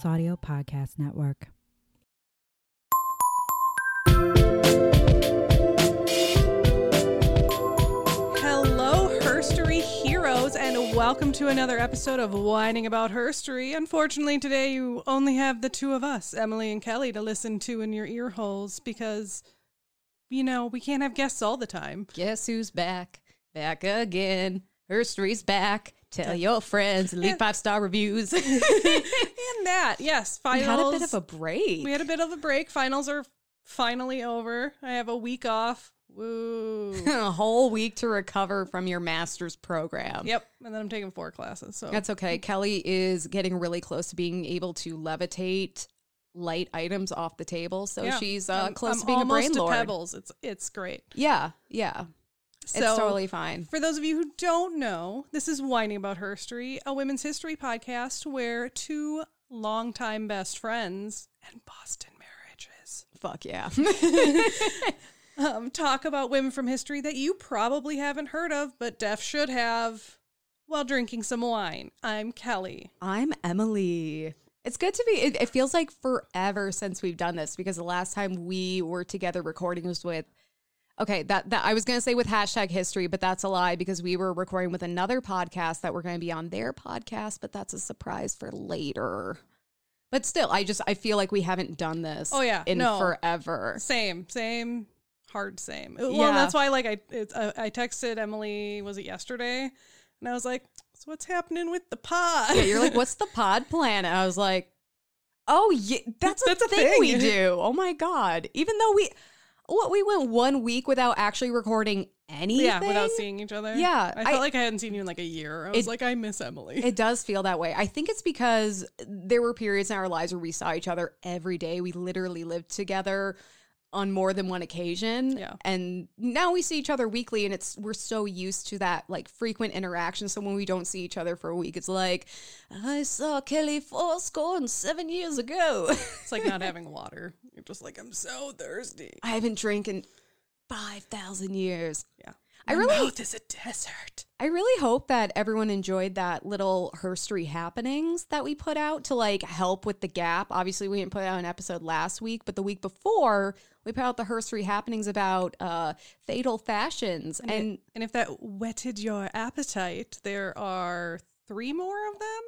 Plus Audio Podcast Network. Hello, Herstory heroes, and welcome to another episode of Whining About Herstory. Unfortunately, today you only have the two of us, Emily and Kelley, to listen to in your ear holes because, you know, we can't have guests all the time. Guess who's back? Back again. Herstory's back. Tell your friends. Leave five star reviews. we And that, yes, finals. had a bit of a break. we had a bit of a break. Finals are finally over. I have a week off. Woo. a whole week to recover from your master's program. yep, and then I'm taking four classes. So That's okay. Kelley is getting really close to being able to levitate light items off the table. So yeah. she's uh, I'm- close I'm to being a brain lord. Pebbles. It's it's great. Yeah, yeah. It's So- totally fine. For those of you who don't know, this is Whining About Herstory, a women's history podcast where two longtime best friends and Boston marriages Fuck yeah. um, talk about women from history that you probably haven't heard of, but Def should have while drinking some wine. I'm Kelley. I'm Emily. It's good to be. It, it feels like forever since we've done this because the last time we were together recording was with. Okay, that that I was gonna say with hashtag history, but that's a lie because we were recording with another podcast that we're gonna be on their podcast, but that's a surprise for later. But still, I just I feel like we haven't done this. Oh, yeah. in No. forever. Same, same, hard same. Well, Yeah. that's why like I it's, uh, I texted Emily. Was it yesterday? And I was like, "So what's happening with the pod?" Yeah, you're like, what's the pod plan? And I was like, oh yeah, that's a That's a thing, we do. Oh my god! Even though we, what we went one week without actually recording anything. Yeah, without seeing each other. Yeah, I felt I- like I hadn't seen you in like a year. I was It- like, I miss Emily. It does feel that way. I think it's because there were periods in our lives where we saw each other every day. We literally lived together on more than one occasion. Yeah. And now we see each other weekly and it's we're so used to that like frequent interaction. So when we don't see each other for a week, it's like, I saw Kelley Fourscore seven years ago. it's like not having water. You're just like, I'm so thirsty. I haven't drank in five thousand years. Yeah. I really- mouth is a desert. I really hope that everyone enjoyed that little herstory happenings that we put out to like help with the gap. Obviously, we didn't put out an episode last week, but the week before we put out the herstory happenings about uh, fatal fashions, and And if that whetted your appetite, there are three more of them.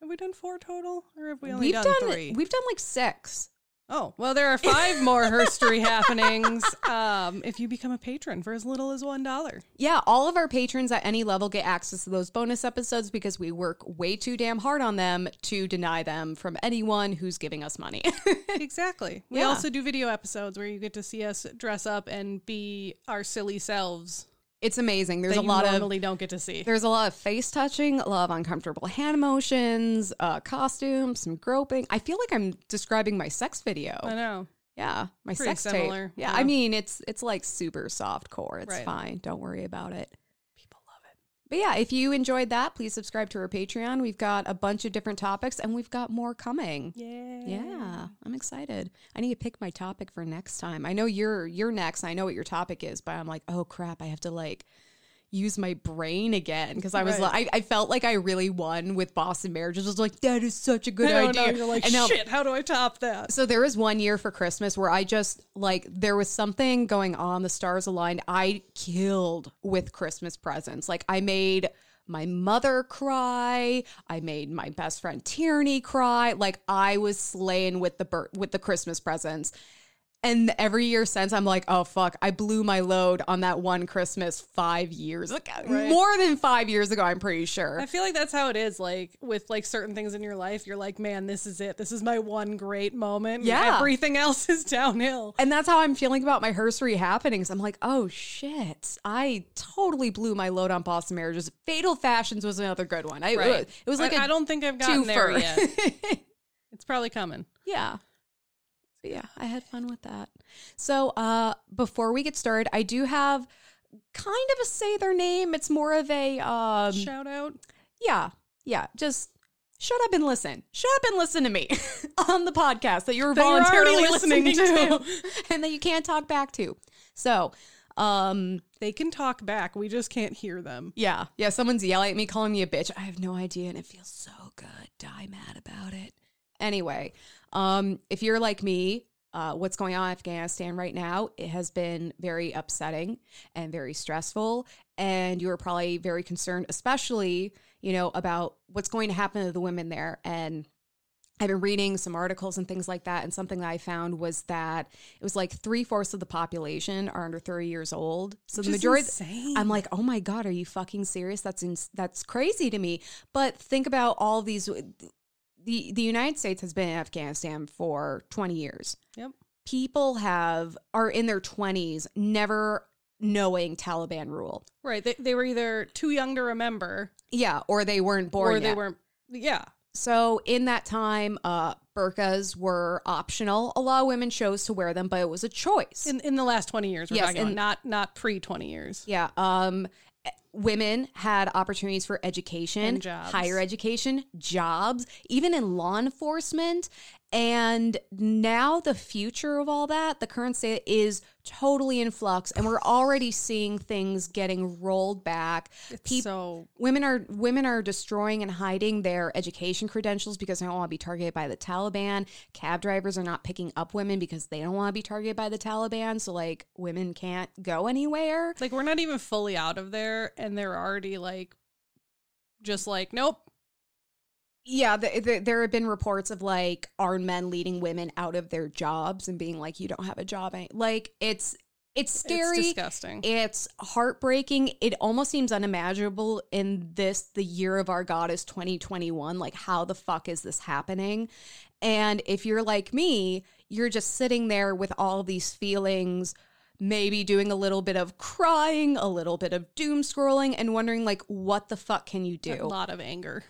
Have we done four total, or have we only we've done, done three? we've done like six. Oh, well, there are five more herstory happenings. Um, if you become a patron for as little as one dollar. Yeah, all of our patrons at any level get access to those bonus episodes because we work way too damn hard on them to deny them from anyone who's giving us money. Exactly. We Yeah. also do video episodes where you get to see us dress up and be our silly selves. It's amazing. There's a lot of normally don't get to see. There's a lot of face touching, a lot of uncomfortable hand motions, uh, costumes, some groping. I feel like I'm describing my sex video. I know. Yeah, my Pretty sex similar, tape. Yeah, yeah. I mean it's it's like super soft core. It's Right. fine. Don't worry about it. People love it. But yeah, if you enjoyed that, please subscribe to our Patreon. We've got a bunch of different topics, and we've got more coming. Yeah. Yeah, I'm excited. I need to pick my topic for next time. I know you're you're next. I know what your topic is, but I'm like, oh crap, I have to like use my brain again because I was Right. like, I, I felt like I really won with Boston marriages. I was like, that is such a good idea. you're like, And now- shit, how do I top that? so there was one year for Christmas where I just like there was something going on. The stars aligned. I killed with Christmas presents. Like I made my mother cry. I made my best friend Tierney cry. Like I was slaying with the bir- with the Christmas presents. And every year since, I'm like, oh fuck, I blew my load on that one Christmas five years, like Right. more than five years ago. I'm pretty sure. I feel like that's how it is. Like with like certain things in your life, you're like, man, this is it. This is my one great moment. Yeah. Everything else is downhill. And that's how I'm feeling about my herstory happenings. I'm like, oh shit, I totally blew my load on Boston marriages. Fatal Fashions was another good one. I, Right. It was like I a I don't think I've gotten there yet. It's probably coming. yeah. But yeah, I had fun with that. So uh before we get started, I do have kind of a say their name. It's more of a um Shout out. yeah, yeah, just shut up and listen. Shut up and listen to me on the podcast that you're That you're voluntarily listening, listening to, to. and that you can't talk back to. So, um, They can talk back. We just can't hear them. yeah, yeah, someone's yelling at me, calling me a bitch. I have no idea, and it feels so good. Die mad about it. Anyway, um, if you're like me, uh, what's going on in Afghanistan right now, it has been very upsetting and very stressful. And you're probably very concerned, especially, you know, about what's going to happen to the women there. And I've been reading some articles and things like that. And something that I found was that it was like three fourths of the population are under 30 years old. So Which the majority, insane. I'm like, oh my God, are you fucking serious? That's, ins- that's crazy to me. But think about all these, the, the United States has been in Afghanistan for 20 years Yep. people have are in their 20s never knowing Taliban rule. Right. They, they were either too young to remember Yeah, or they weren't born or they yet. weren't. Yeah. So in that time, uh, burqas were optional. A lot of women chose to wear them, but it was a choice. In in the last 20 years, we're Yes, talking and- not not pre 20 years. yeah. Um, women had opportunities for education, higher education, jobs, even in law enforcement. And now the future of all that, the current state is totally in flux, and we're already seeing things getting rolled back. Peop- so women are women are destroying and hiding their education credentials because they don't want to be targeted by the Taliban. Cab drivers are not picking up women because they don't want to be targeted by the Taliban. So like women can't go anywhere. like we're not even fully out of there and they're already like just like nope Yeah, the, the, there have been reports of like armed men leading women out of their jobs and being like, "You don't have a job." Like it's it's scary. it's disgusting It's heartbreaking. It almost seems unimaginable in this, the year of our God is 2021. Like, how the fuck is this happening? And if you're like me, you're just sitting there with all these feelings, maybe doing a little bit of crying, a little bit of doom scrolling, and wondering, like, what the fuck can you do? a lot of anger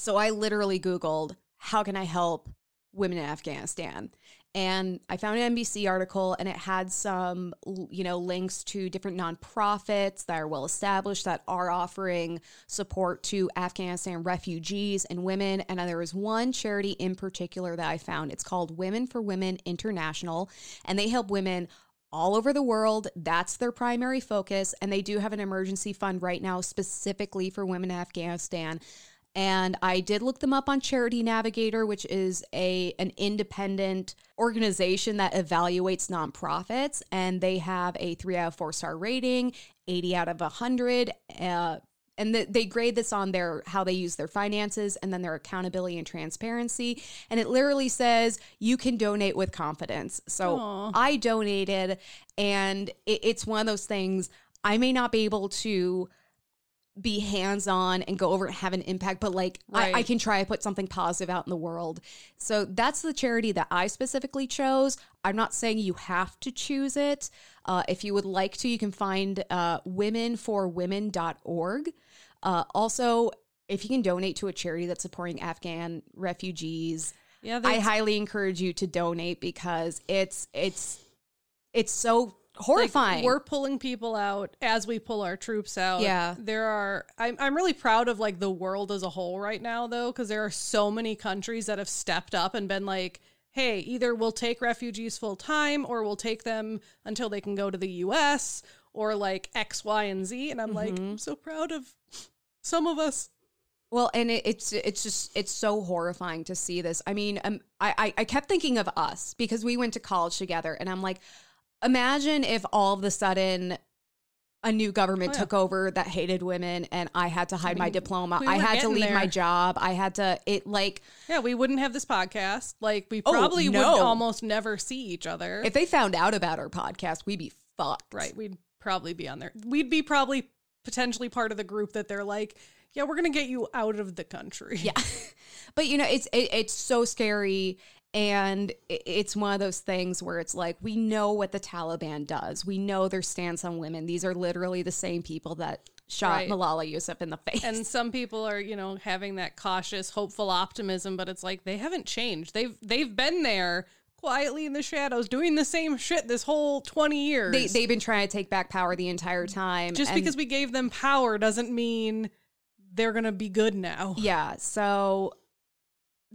So I literally Googled, how can I help women in Afghanistan? And I found an NBC article and it had some, you know, links to different nonprofits that are well established that are offering support to Afghanistan refugees and women. And there was one charity in particular that I found. It's called Women for Women International, and they help women all over the world. That's their primary focus. And they do have an emergency fund right now specifically for women in Afghanistan. And I did look them up on Charity Navigator, which is a an independent organization that evaluates nonprofits, and they have a three out of four star rating, eighty out of hundred. Uh, and th- they grade this on their how they use their finances and then their accountability and transparency and it literally says you can donate with confidence so Aw. i donated and it, it's one of those things i may not be able to be hands on and go over and have an impact, but like I, I can try to put something positive out in the world. So that's the charity that I specifically chose. I'm not saying you have to choose it. Uh, if you would like to, you can find uh, womenforwomen.org. Uh, also, if you can donate to a charity that's supporting Afghan refugees, yeah I highly encourage you to donate because it's it's it's so like, horrifying. we're pulling people out as we pull our troops out Yeah. there are I'm, I'm really proud of like the world as a whole right now though because there are so many countries that have stepped up and been like hey either we'll take refugees full time or we'll take them until they can go to the us or like x y and z and i'm like Mm-hmm. i'm so proud of some of us Well, and it, it's it's just it's so horrifying to see this. I mean, um, I, I I kept thinking of us because we went to college together, and I'm like, imagine if all of a sudden a new government Oh, yeah. took over that hated women, and I had to hide my mean, diploma. we I had to leave my job. I had to it like yeah we wouldn't have this podcast like we Oh, probably would almost never see each other if they found out about our podcast, we'd be fucked. Right. We'd probably be on there. We'd be probably potentially part of the group that they're like, yeah, we're going to get you out of the country. Yeah. but you know, it's it, it's so scary and it's one of those things where it's like we know what the Taliban does. We know their stance on women. These are literally the same people that shot Right. Malala Yousaf in the face. And some people are, you know, having that cautious, hopeful optimism, but it's like they haven't changed. They've they've been there quietly in the shadows doing the same shit this whole 20 years. they they've been trying to take back power the entire time. Just because we gave them power doesn't mean they're going to be good now. Yeah. So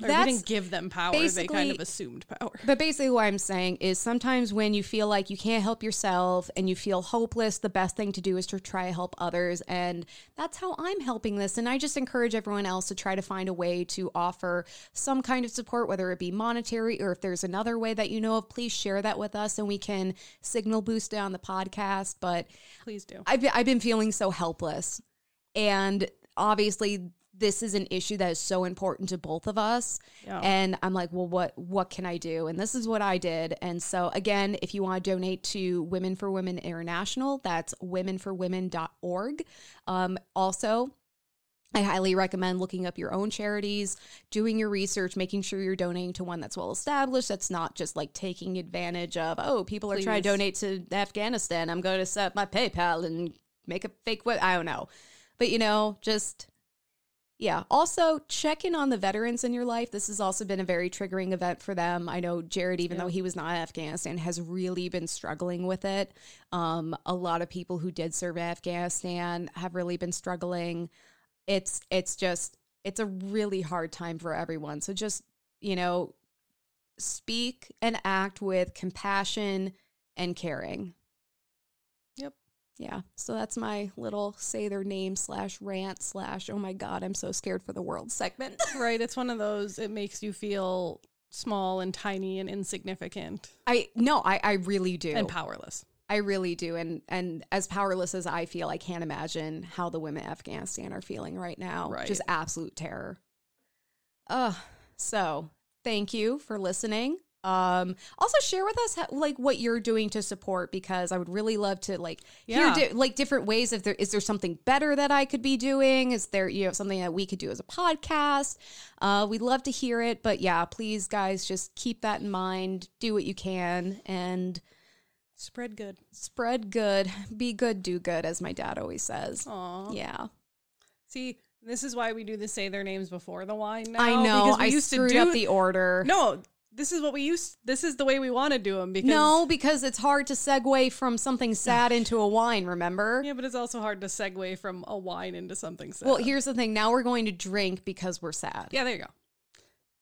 Or we That's didn't give them power; they kind of assumed power. But basically, what I'm saying is sometimes when you feel like you can't help yourself and you feel hopeless, the best thing to do is to try to help others. And that's how I'm helping this. And I just encourage everyone else to try to find a way to offer some kind of support, whether it be monetary or if there's another way that you know of, please share that with us and we can signal boost it on the podcast. But Please do. I've I've been feeling so helpless. And obviously this is an issue that is so important to both of us. Yeah. And I'm like, well, what what can I do? And this is what I did. And so again, if you want to donate to Women for Women International, that's womenforwomen.org. Um, also, I highly recommend looking up your own charities, doing your research, making sure you're donating to one that's well established. That's not just like taking advantage of, oh, people are trying to donate to Afghanistan. I'm going to set up my PayPal and make a fake web. I don't know. But, you know, just, yeah. Also, check in on the veterans in your life. This has also been a very triggering event for them. I know Jared, even though he was not in Afghanistan, has really been struggling with it. Um, a lot of people who did serve in Afghanistan have really been struggling it's it's just it's a really hard time for everyone so just you know speak and act with compassion and caring. Yeah so that's my little say their name slash rant slash oh my god i'm so scared for the world segment Right. It's one of those. It makes you feel small and tiny and insignificant i no i i really do and powerless. i really do and and as powerless as i feel i can't imagine how the women of afghanistan are feeling right now Right. just absolute terror uh so thank you for listening um also share with us how, like what you're doing to support because i would really love to like hear di- like different ways if there is there something better that i could be doing is there you know something that we could do as a podcast uh we'd love to hear it but yeah please guys just keep that in mind do what you can and Spread good. spread good, be good, do good, as my dad always says. Aw. Yeah, See, this is why we do the say their names before the wine. Now, I know. because we I used screwed to do up the order. No, this is what we used. This is the way we want to do them because no, because it's hard to segue from something sad into a wine. Remember? Yeah, but it's also hard to segue from a wine into something sad. Well, here's the thing. Now we're going to drink because we're sad. yeah, there you go.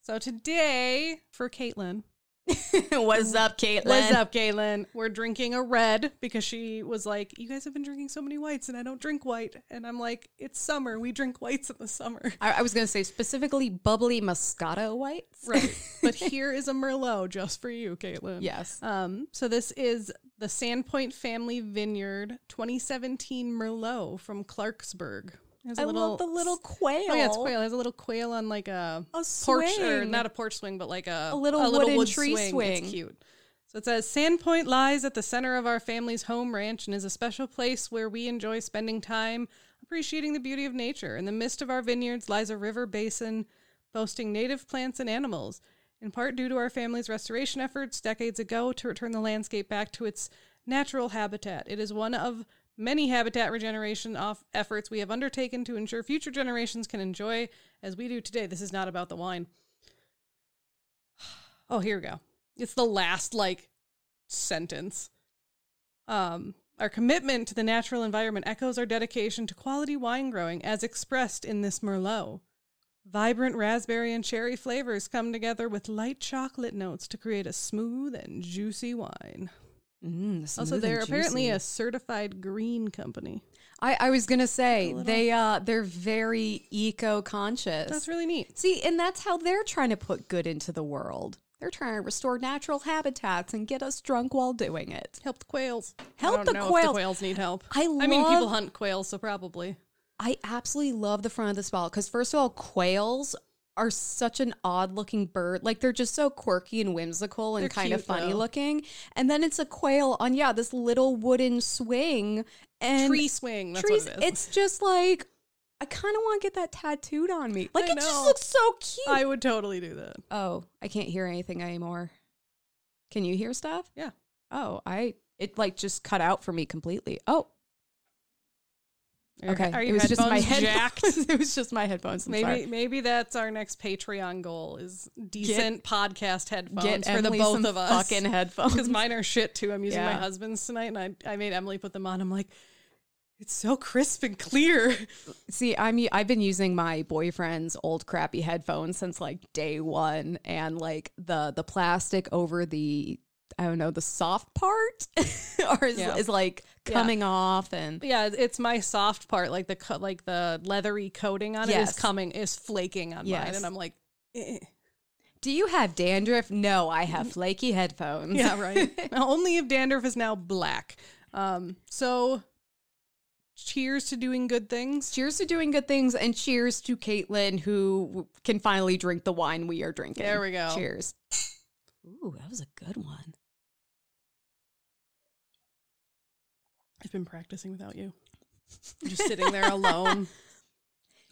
So today for Caitlin, What's up, Caitlin? what's up, Caitlin? We're drinking a red because she was like, "You guys have been drinking so many whites, and I don't drink white." And I'm like, "It's summer. We drink whites in the summer." I, I was going to say specifically bubbly Moscato whites. Right. but here is a Merlot just for you, Caitlin. Yes. Um, so this is the Sandpoint Family Vineyard 2017 Merlot from Clarksburg. A I love the little quail. Oh yeah, it's quail. Has a little quail on like a, A porch or swing. not a porch swing, but like a A little wooden wood tree swing. It's cute. So it says Sandpoint lies at the center of our family's home ranch and is a special place where we enjoy spending time appreciating the beauty of nature. In the midst of our vineyards lies a river basin boasting native plants and animals. In part due to our family's restoration efforts decades ago to return the landscape back to its natural habitat. It is one of many habitat regeneration efforts we have undertaken to ensure future generations can enjoy as we do today. This is not about the wine. Oh, here we go. It's the last like sentence. Um, our commitment to the natural environment echoes our dedication to quality wine growing as expressed in this Merlot. Vibrant raspberry and cherry flavors come together with light chocolate notes to create a smooth and juicy wine. Mm, Also, they're apparently a certified green company. I, I was gonna say they uh they're very eco conscious. That's really neat. See, and that's how they're trying to put good into the world. They're trying to restore natural habitats and get us drunk while doing it. Help the quails. Help I don't the know If quails. the quails need help. I I mean, people hunt quails, so probably. I absolutely love the front of this bottle because, first of all, quails are such an odd looking bird. Like, they're just so quirky and whimsical and They're kind of funny though. looking. And then it's a quail on, yeah, this little wooden swing. And Tree swing. That's trees, what it is. it's just like, I kind of want to get that tattooed on me. Like, I it just looks so cute. I would totally do that. oh, I can't hear anything anymore. Can you hear stuff? Yeah. Oh, I, it like just cut out for me completely. Oh, Are okay. Are it your was just my headphones jacked? it was just my headphones. I'm maybe sorry. maybe that's our next Patreon goal is decent podcast headphones Get for the both of us. fucking headphones. Because mine are shit too. I'm using my husband's tonight, and I, I made Emily put them on. I'm like, It's so crisp and clear. See, I'm I've been using my boyfriend's old crappy headphones since like day one, and like the the plastic over the I don't know the soft part or is, Yeah. is like Yeah. coming off, and Yeah, it's my soft part, like the co- like the leathery coating on it is coming is flaking on mine, and I'm like, eh. do you have dandruff? No, I have flaky headphones. yeah, right. Only if dandruff is now black. Um, so cheers to doing good things. Cheers to doing good things, and cheers to Caitlin who can finally drink the wine we are drinking. There we go. Cheers. Ooh, that was a good one. Been practicing without you. I'm just sitting there alone.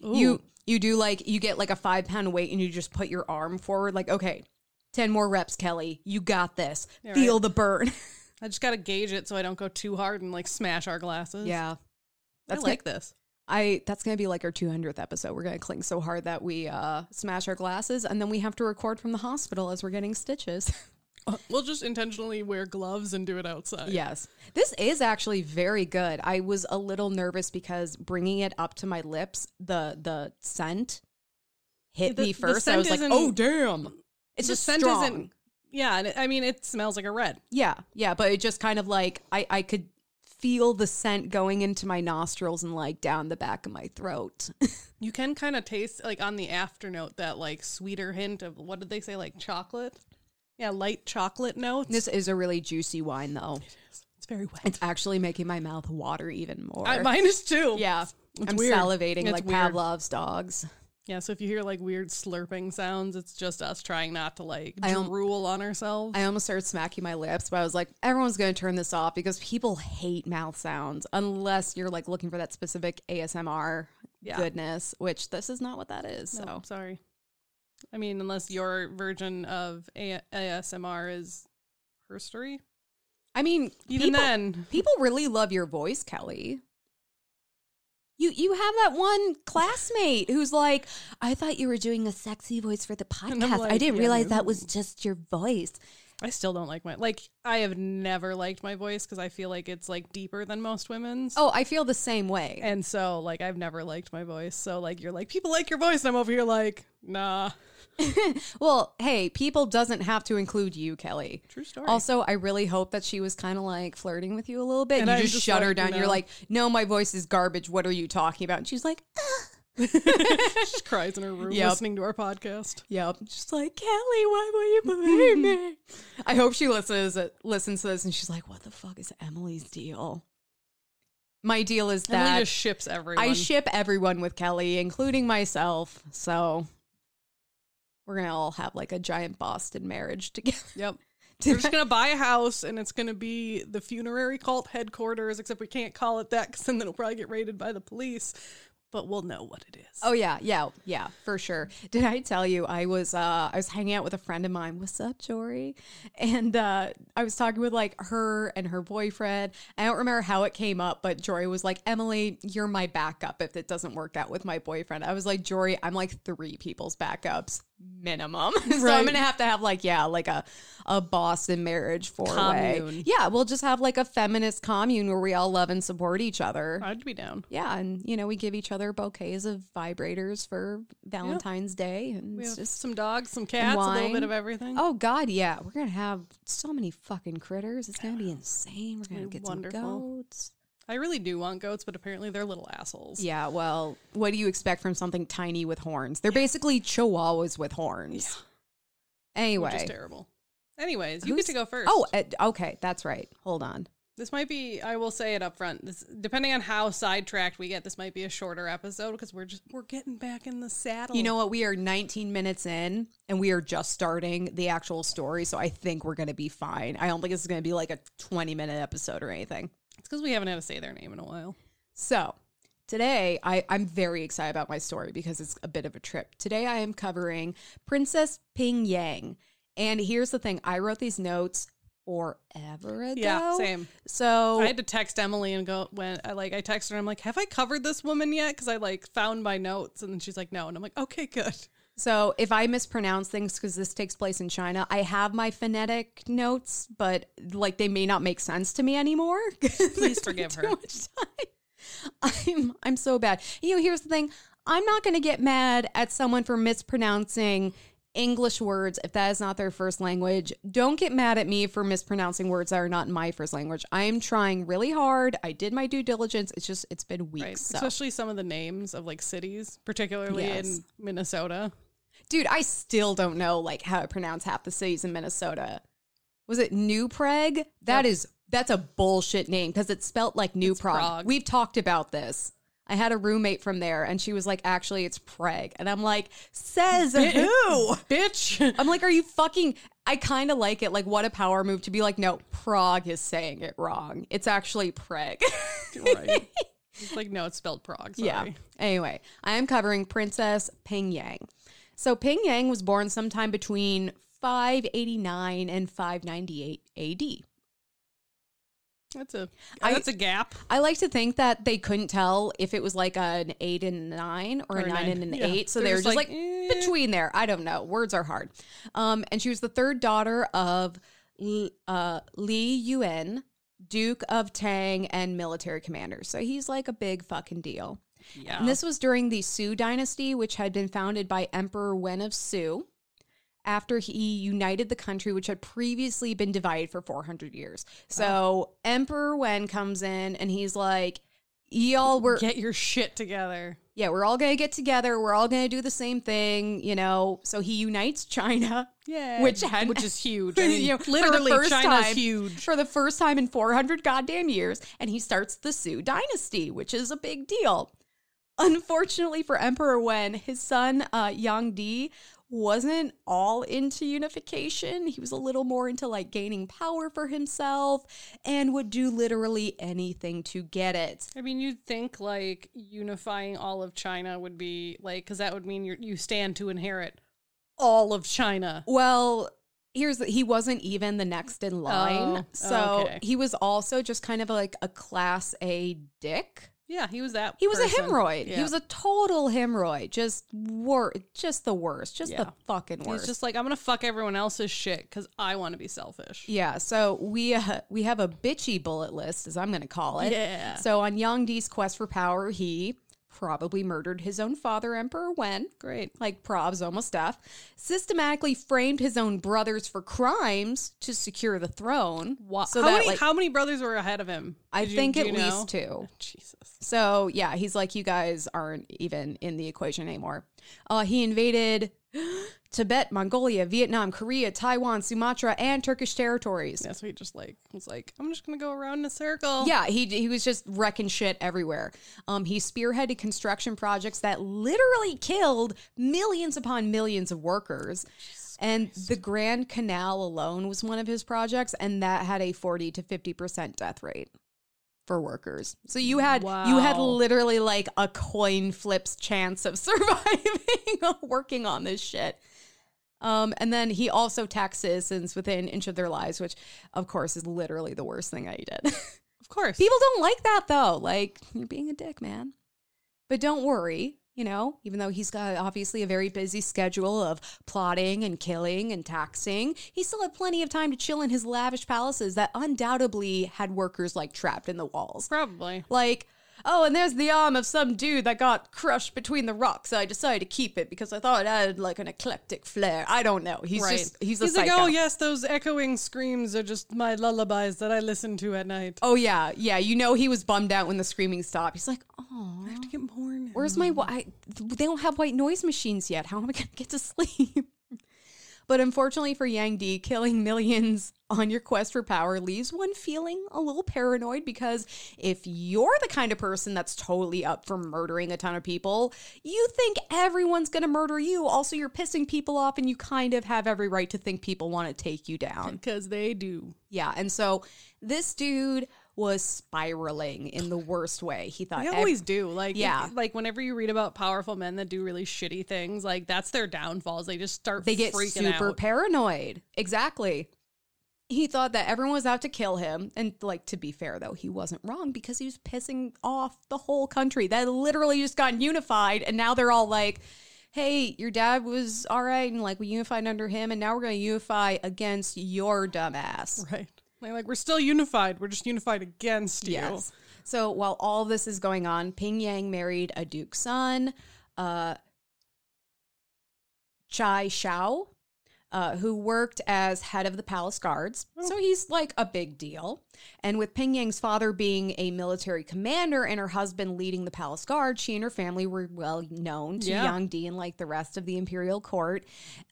Ooh. You you do like you get like a five pound weight and you just put your arm forward like okay, ten more reps, Kelley. You got this. Yeah, Feel right. the burn. I just gotta gauge it so I don't go too hard and like smash our glasses. yeah, I that's like gonna, this. I that's gonna be like our two hundredth episode. We're gonna cling so hard that we uh smash our glasses and then we have to record from the hospital as we're getting stitches. We'll just intentionally wear gloves and do it outside. Yes. This is actually very good. I was a little nervous because bringing it up to my lips, the the scent hit The- me first. I was like, "Oh damn." It's just scent strong. isn't. Yeah, and it, I mean it smells like a red. Yeah. Yeah, but it just kind of like I I could feel the scent going into my nostrils and like down the back of my throat. You can kind of taste like on the after note that like sweeter hint of what did they say like chocolate? Yeah, light chocolate notes. this is a really juicy wine though. it's It's very wet. It's actually making my mouth water even more. I, mine is too. yeah. It's I'm weird. salivating It's like weird. Pavlov's dogs. Yeah, so if you hear like weird slurping sounds, it's just us trying not to like I al- drool on ourselves. I almost started smacking my lips, but I was like, everyone's going to turn this off because people hate mouth sounds unless you're like looking for that specific ASMR Yeah. goodness, which this is not what that is. No, So sorry. I mean, unless your version of A- ASMR is herstory. I mean, Even people, then, people really love your voice, Kelley. You you have that one classmate who's like, I thought you were doing a sexy voice for the podcast. I didn't yeah, realize no. that was just your voice. I still don't like my like. I have never liked my voice because I feel like it's like deeper than most women's. Oh, I feel the same way. And so, like, I've never liked my voice. So, like, you're like, people like your voice. And I'm over here like, nah. Well, hey, people doesn't have to include you, Kelley. True story. Also, I really hope that she was kind of like flirting with you a little bit. And And you just, just shut her like, down. You're like, no, my voice is garbage. What are you talking about? And she's like, she just cries in her room Yep. listening to our podcast. yep. Just like, Kelley, why will you believe me? I hope she listens listens to this and she's like, what the fuck is Emily's deal? My deal is Emily that just ships everyone. I ship everyone with Kelley, including myself. So we're going to all have like a giant Boston marriage together. Yep. We're just gonna buy a house, and it's gonna be the funerary cult headquarters. Except we can't call it that, because then it'll probably get raided by the police. But we'll know what it is. Oh yeah, yeah, yeah, for sure. Did I tell you I was uh I was hanging out with a friend of mine. What's up, Jory? And uh I was talking with like her and her boyfriend. I don't remember how it came up, but Jory was like, "Emily, you're my backup if it doesn't work out with my boyfriend." I was like, "Jory, I'm like three people's backups minimum." so I'm to have to have like yeah, like a a Boston marriage for way. Commune. Yeah, we'll just have like a feminist commune where we all love and support each other. I'd be down. Yeah, and you know, we give each other bouquets of vibrators for Valentine's Day, and We have just some dogs, some cats, a little bit of everything. oh god, yeah, we're gonna have so many fucking critters. It's gonna be insane. We're gonna get wonderful. some goats. I really do want goats, but apparently they're little assholes. Yeah, well, what do you expect from something tiny with horns? They're basically chihuahuas with horns. Which is Anyway, terrible. Anyways, you who's- get to go first. Oh, okay, that's right. Hold on. This might be. I will say it up front. This, depending on how sidetracked we get, this might be a shorter episode because we're just we're getting back in the saddle. You know what? We are 19 minutes in and we are just starting the actual story. So I think we're going to be fine. I don't think this is going to be like a 20 minute episode or anything. It's because we haven't had to say their name in a while. So today I, I'm very excited about my story because it's a bit of a trip. Today I am covering Princess Ping Yang. And here's the thing I wrote these notes forever ago. Yeah, same. So I had to text Emily and go when I like I texted her. I'm like, have I covered this woman yet? Because I like found my notes, and she's like, no, and I'm like, okay, good. So if I mispronounce things because this takes place in China, I have my phonetic notes, but like they may not make sense to me anymore. Please forgive her. Too much time. I'm I'm so bad. You know, here's the thing. I'm not going to get mad at someone for mispronouncing English words if that is not their first language. Don't get mad at me for mispronouncing words that are not in my first language. I am trying really hard. I did my due diligence. It's just it's been weeks. Right. So. Especially some of the names of like cities, particularly Yes. in Minnesota. Dude, I still don't know like how to pronounce half the cities in Minnesota. Was it New Prague? That is that's a bullshit name because it's spelt like New Prague. Prague. We've talked about this. I had a roommate from there and she was like, actually, it's Prague. And I'm like, says who? Bitch. I'm like, are you fucking? I kind of like it. Like, what a power move to be like, no, Prague is saying it wrong. It's actually Prague. right. It's like, no, it's spelled Prague. Sorry. Yeah. Anyway, I am covering Princess Ping Yang. So Ping Yang was born sometime between 589 and 598 AD. That's a I- that's a gap. I like to think that they couldn't tell if it was like an eight and nine or, Or a nine, nine. and an Yeah. eight. So They're they were just just like, like, eh. between there. I don't know. Words are hard. Um, and she was the third daughter of uh, Li Yuan, Duke of Tang, and military commander. So he's like a big fucking deal. Yeah. And this was during the Sui dynasty, which had been founded by Emperor Wen of Sui after he united the country, which had previously been divided for 400 years. So Emperor Wen comes in and he's like, Y'all were, Get your shit together. yeah, we're all gonna get together. We're all gonna do the same thing, you know. So he unites China, Yeah. Which had- which is huge. I mean, you know, literally, first China's time- huge. for the first time in 400 goddamn years, and he starts the Sui dynasty, which is a big deal. Unfortunately for Emperor Wen, his son uh, Yang Di wasn't all into unification. He was a little more into like gaining power for himself and would do literally anything to get it. I mean, you'd think like unifying all of China would be like, because that would mean you you stand to inherit all of China. Well, here's the, he wasn't even the next in line. Oh, so okay. he was also just kind of like a class A dick. Yeah, he was that. He was person. a hemorrhoid. Yeah. He was a total hemorrhoid. Just wor- just the worst. Just Yeah. the fucking worst. He's just like, I'm gonna fuck everyone else's shit because I want to be selfish. yeah, so we uh, we have a bitchy bullet list, as I'm going to call it. Yeah. So on Yang Di's quest for power, he probably murdered his own father, Emperor Wen. Great. like Prob's almost death, systematically framed his own brothers for crimes to secure the throne. Wow. So how that many like how many brothers were ahead of him? I you- think at you know? least two. Jesus. So yeah, he's like, you guys aren't even in the equation anymore. Uh, he invaded Tibet, Mongolia, Vietnam, Korea, Taiwan, Sumatra, and Turkish territories. Yeah, so he just like was like, I'm just gonna go around in a circle. Yeah, he he was just wrecking shit everywhere. Um, he spearheaded construction projects that literally killed millions upon millions of workers. And the Grand Canal alone was one of his projects, and that had a forty to fifty percent death rate for workers. So you had you had literally like a coin flips chance of surviving working on this shit. Um, and then he also taxed citizens within an inch of their lives, which of course is literally the worst thing I did. Of course. People don't like that though. Like, you're being a dick, man. But don't worry, you know, even though he's got obviously a very busy schedule of plotting and killing and taxing, he still had plenty of time to chill in his lavish palaces that undoubtedly had workers like trapped in the walls. Probably. Like, oh, and there's the arm of some dude that got crushed between the rocks. I decided to keep it because I thought it had like an eclectic flair. I don't know. He's right. just he's a like, psycho. oh yes, those echoing screams are just my lullabies that I listen to at night. Oh yeah, yeah. You know he was bummed out when the screaming stopped. He's like, oh, I have to get more now. Where's my white? They don't have white noise machines yet. How am I going to get to sleep? But unfortunately for Yang Di, killing millions on your quest for power leaves one feeling a little paranoid because if you're the kind of person that's totally up for murdering a ton of people, you think everyone's going to murder you. Also, you're pissing people off and you kind of have every right to think people want to take you down. Because they do. Yeah. And so this dude was spiraling in the worst way. He thought They ev- always do. Like Yeah. if- like whenever you read about powerful men that do really shitty things, like that's their downfalls. They just start they get super out. paranoid. Exactly. He thought that everyone was out to kill him. And, like, to be fair, though, he wasn't wrong because he was pissing off the whole country that literally just got unified. And now they're all like, hey, your dad was all right. And, like, we unified under him. And now we're going to unify against your dumbass. right. They're like, we're still unified. We're just unified against you. Yes. So while all this is going on, Ping Yang married a duke's son, uh, Chai Shao, uh, who worked as head of the palace guards. So he's like a big deal. And with Ping Yang's father being a military commander and her husband leading the palace guard, she and her family were well known to Yeah. Yang Di and like the rest of the imperial court.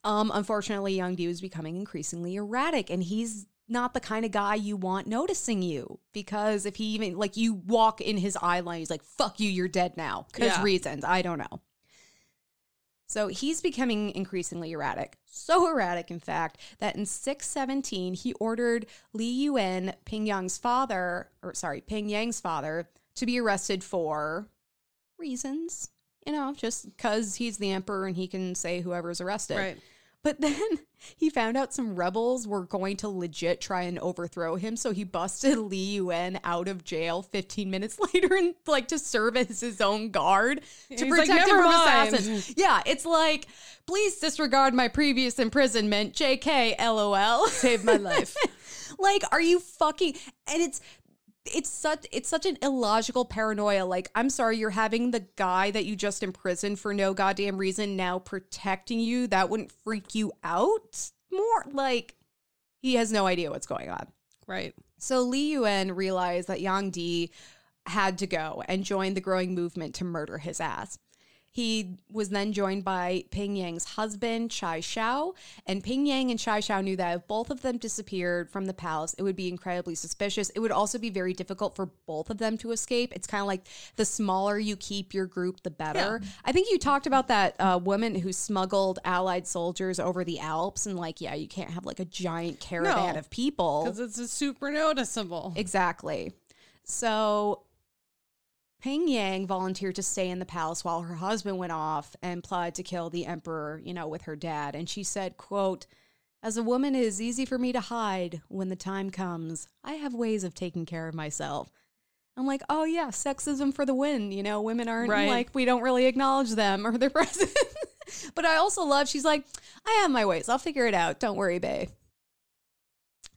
Um, unfortunately, Yang Di was becoming increasingly erratic, and he's not the kind of guy you want noticing you because if he even like you walk in his eye line, he's like, "Fuck you, you're dead now." Because Yeah. reasons I don't know. So he's becoming increasingly erratic. So erratic, in fact, that in 617, he ordered Li Yuan, Ping Yang's father, or sorry, Ping Yang's father, to be arrested for reasons. You know, just because he's the emperor and he can say whoever's arrested. Right. But then he found out some rebels were going to legit try and overthrow him, so he busted Li Yuan out of jail 15 minutes later and like to serve as his own guard to He's like, protect him from mind." assassins. Yeah, it's like, please disregard my previous imprisonment. JK, LOL. Saved my life. like, are you fucking? And it's it's such it's such an illogical paranoia. Like, I'm sorry, you're having the guy that you just imprisoned for no goddamn reason now protecting you. That wouldn't freak you out more. Like, he has no idea what's going on. right. So Li Yuan realized that Yang Di had to go and join the growing movement to murder his ass. He was then joined by Ping Yang's husband, Chai Shao, and Ping Yang and Chai Shao knew that if both of them disappeared from the palace, it would be incredibly suspicious. It would also be very difficult for both of them to escape. It's kind of like the smaller you keep your group, the better. I think you talked about that uh, woman who smuggled Allied soldiers over the Alps, and like, yeah, you can't have like a giant caravan No. of people. Because it's super noticeable. Exactly. So Ping Yang volunteered to stay in the palace while her husband went off and plotted to kill the emperor, you know, with her dad. And she said, quote, as a woman, it is easy for me to hide when the time comes. I have ways of taking care of myself. I'm like, oh yeah, sexism for the win. You know, women aren't Right. like, we don't really acknowledge them or their presence. but I also love, she's like, I have my ways. I'll figure it out. Don't worry, babe.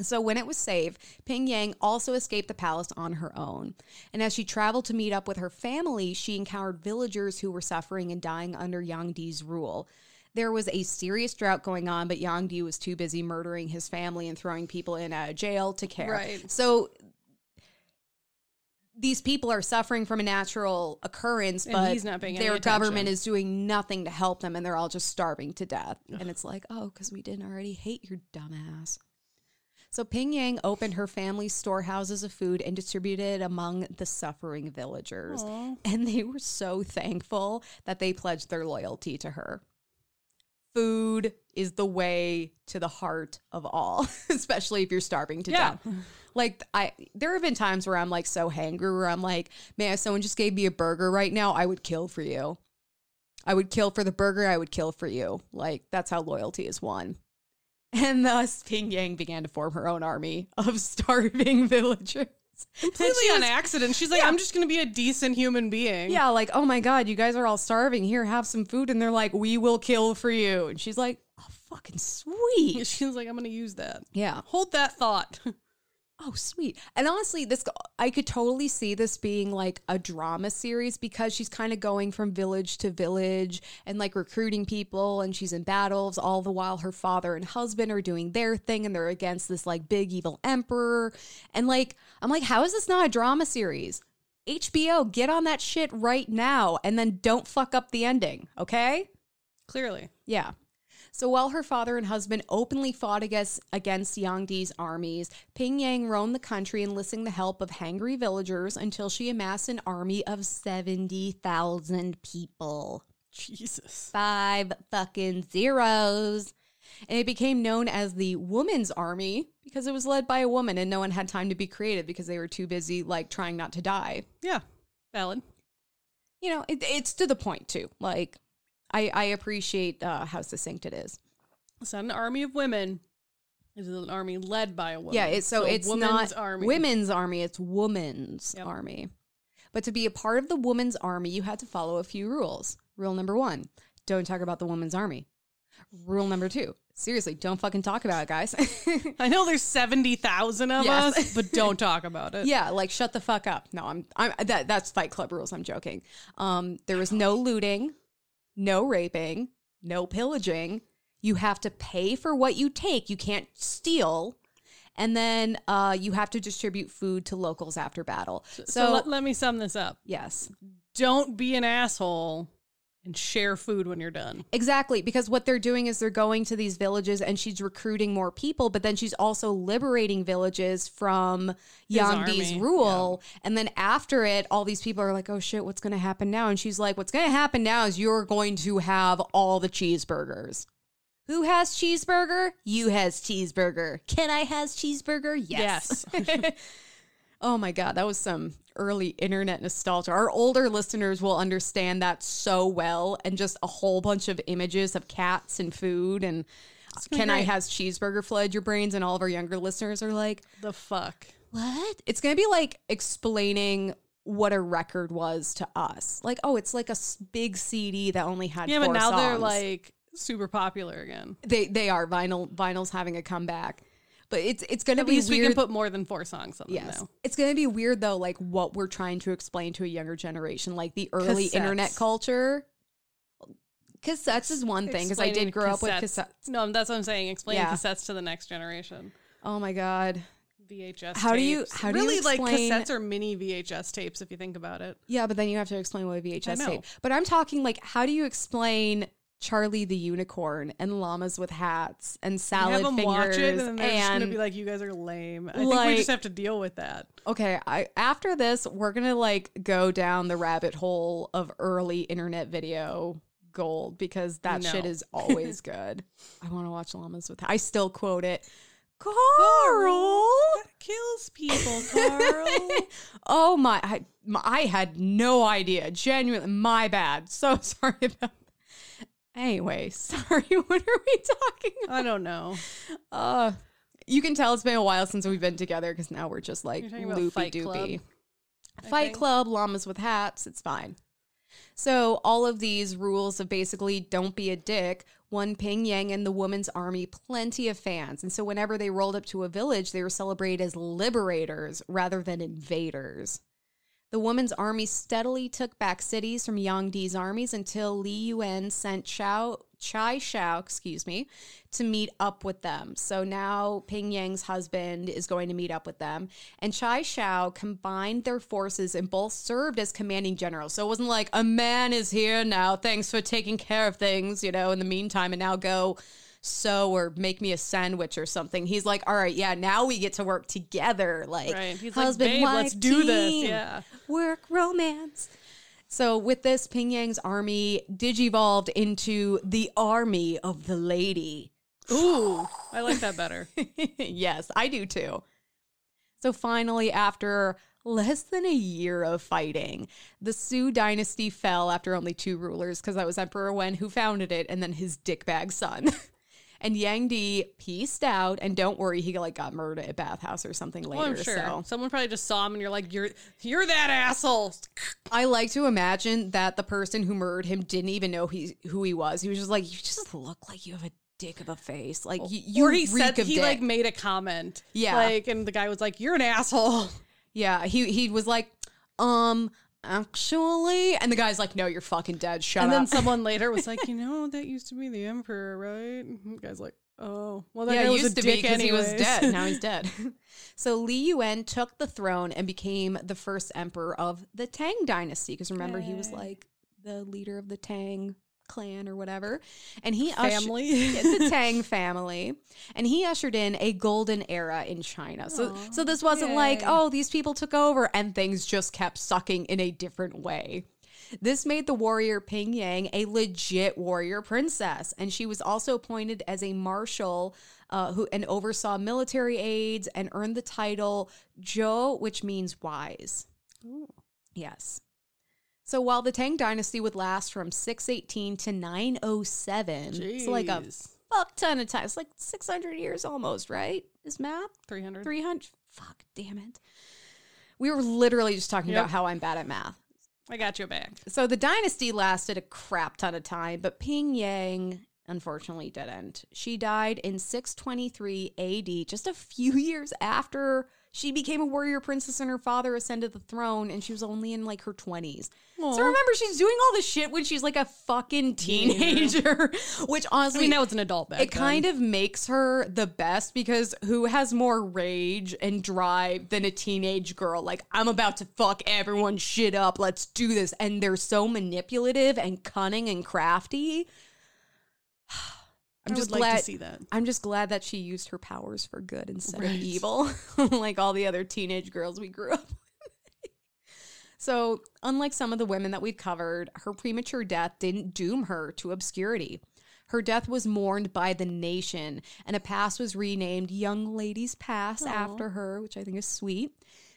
So when it was safe, Ping Yang also escaped the palace on her own. And as she traveled to meet up with her family, she encountered villagers who were suffering and dying under Yang Di's rule. There was a serious drought going on, but Yang Di was too busy murdering his family and throwing people in a jail to care. Right. So these people are suffering from a natural occurrence, And but their government is doing nothing to help them, and they're all just starving to death. And it's like, oh, because we didn't already hate your dumbass. So Ping Yang opened her family's storehouses of food and distributed it among the suffering villagers. And they were so thankful that they pledged their loyalty to her. Food is the way to the heart of all, especially if you're starving to Yeah. death. Like I there have been times where I'm like so hangry where I'm like, man, if someone just gave me a burger right now, I would kill for you. I would kill for the burger, I would kill for you. Like that's how loyalty is won. And thus Ping Yang began to form her own army of starving villagers. Completely on was- accident. She's like, Yeah. I'm just going to be a decent human being. Yeah, like, oh my God, you guys are all starving. Here, have some food. And they're like, we will kill for you. And she's like, oh, fucking sweet. She's like, I'm going to use that. Yeah. Hold that thought. Oh, sweet. And honestly, this I could totally see this being like a drama series because she's kind of going from village to village and like recruiting people and she's in battles all the while her father and husband are doing their thing and they're against this like big evil emperor. And like I'm like how is this not a drama series? HBO, get on that shit right now and then don't fuck up the ending, okay? Clearly. Yeah. So while her father and husband openly fought against, against Yang Di's armies, Ping Yang roamed the country enlisting the help of hangry villagers until she amassed an army of 70,000 people. Jesus. Five fucking zeros. And it became known as the Woman's Army because it was led by a woman and no one had time to be creative because they were too busy, like, trying not to die. Yeah. Valid. You know, it, it's to the point, too. Like, I, I appreciate uh, how succinct it is. It's not an army of women. It's an army led by a woman. Yeah, it's so, it's not army. women's army, it's woman's Yep. army. But to be a part of the woman's army, you had to follow a few rules. Rule number one, don't talk about the woman's army. Rule number two, seriously, don't fucking talk about it, guys. I know there's 70,000 of Yes. us, but don't talk about it. yeah, like shut the fuck up. No, I'm I'm that that's Fight Club rules. I'm joking. Um there was no looting, no raping, no pillaging. You have to pay for what you take. You can't steal. And then uh, you have to distribute food to locals after battle. So, So, let, let me sum this up. yes, Don't be an asshole and share food when you're done. Exactly, because what they're doing is they're going to these villages and she's recruiting more people, but then she's also liberating villages from Yang Di's army, rule. And then after it, all these people are like, oh shit, what's going to happen now? And she's like, what's going to happen now is you're going to have all the cheeseburgers. Who has cheeseburger? You has cheeseburger. Can I has cheeseburger? Yes. Oh my God, that was some early internet nostalgia. Our older listeners will understand that so well, and just a whole bunch of images of cats and food and can be I has cheeseburger flood your brains, and all of our younger listeners are like, The fuck? what? It's gonna be like explaining what a record was to us. Like, oh, it's like a big CD that only had Yeah, but now they're like super popular again. they they are vinyl vinyl's having a comeback, but it's it's gonna At be least we can put more than four songs on them Yes. It's going to be weird though, like what we're trying to explain to a younger generation, like the early Cassettes. internet culture. Cassettes is one thing because I did grow up with cassettes. No, that's what I'm saying. Explain Yeah. cassettes to the next generation. Oh my God. VHS. How do you- how do you really like explain- cassettes are mini VHS tapes if you think about it. Yeah, but then you have to explain what a VHS tape. But I'm talking like, how do you explain Charlie the Unicorn and llamas with hats and salad have them fingers watch it, and then they're just gonna be like, "You guys are lame." I think we just have to deal with that. Okay, I after this, we're gonna like go down the rabbit hole of early internet video gold because that No. shit is always good. I want to watch llamas with. I still quote it, Carl. Kills people, Carl. oh my I, my, I had no idea. Genuinely, my bad. So sorry about. Anyway, sorry. What are we talking about? I don't know. Uh, you can tell it's been a while since we've been together because now we're just like loopy doopy. Fight think. Club, llamas with hats, it's fine. So all of these rules of basically don't be a dick won Ping Yang and the woman's army plenty of fans. And so whenever they rolled up to a village, they were celebrated as liberators rather than invaders. The woman's army steadily took back cities from Yang Di's armies until Li Yuan sent Chao, Chai Shao, excuse me, to meet up with them. So now Ping Yang's husband is going to meet up with them. And Chai Shao combined their forces and both served as commanding generals. So it wasn't like a man is here now. Thanks for taking care of things, you know, in the meantime, and now go sew or make me a sandwich or something. He's like, all right, yeah, now we get to work together. Like, Right. He's like, husband, "Babe, wife, let's do this." team. Yeah. Work romance. So with this, Ping Yang's army digivolved into the army of the lady. Ooh, I like that better. yes, I do too. So finally, after less than a year of fighting, the Sui dynasty fell after only two rulers because that was Emperor Wen who founded it and then his dickbag son. and Yang Di pieced out, and don't worry, he like got murdered at bathhouse or something later. Well, I'm sure So someone probably just saw him, and you're like, "You're you're that asshole." I like to imagine that the person who murdered him didn't even know he who he was. He was just like, "You just look like you have a dick of a face. Like you, you or he said he dick." like made a comment. Yeah. like, and the guy was like, "You're an asshole." yeah, he he was like, um, actually, and the guy's like, "No, you're fucking dead. Shut and up." And then someone later was like, "You know, that used to be the emperor, right?" And the guy's like, "Oh, well, that yeah, was used a to be because he was dead. Now he's dead. so Li Yuan took the throne and became the first emperor of the Tang dynasty. Because remember, he was like the leader of the Tang clan or whatever, and he family. the Tang family, and he ushered in a golden era in China. So, Aw, so this wasn't like, oh, these people took over and things just kept sucking in a different way. This made the warrior Ping Yang a legit warrior princess, and she was also appointed as a marshal uh, who and oversaw military aids and earned the title Zhao, which means wise. Yes. So while the Tang dynasty would last from 618 to 907, it's like a fuck ton of time. It's like 600 years almost, right? Is math? 300. 300? Fuck, damn it. We were literally just talking Yep. about how I'm bad at math. I got your back. So the dynasty lasted a crap ton of time, but Ping Yang unfortunately didn't. She died in 623 AD, just a few years after she became a warrior princess and her father ascended the throne, and she was only in like her 20s. Aw. So remember, she's doing all this shit when she's like a fucking teenager, which honestly, I mean, that was an adult back it kind of makes her the best because who has more rage and drive than a teenage girl? Like, I'm about to fuck everyone's shit up. Let's do this. And they're so manipulative and cunning and crafty. I'm I just glad like to see that. I'm just glad that she used her powers for good instead Right. of evil, like all the other teenage girls we grew up with. so, unlike some of the women that we've covered, her premature death didn't doom her to obscurity. Her death was mourned by the nation, and a pass was renamed Young Ladies Pass after her, which I think is sweet.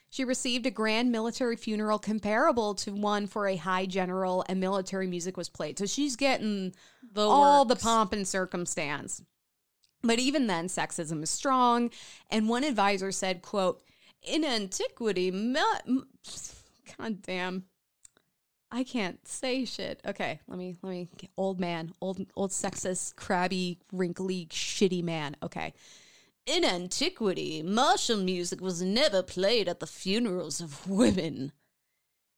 She received a grand military funeral comparable to one for a high general, and military music was played. So she's getting The all the pomp and circumstance. But even then, sexism is strong. And one advisor said, quote, in antiquity, me- God damn. I can't say shit. Okay, let me let me old man, old old sexist, crabby, wrinkly, shitty man. Okay. In antiquity, martial music was never played at the funerals of women.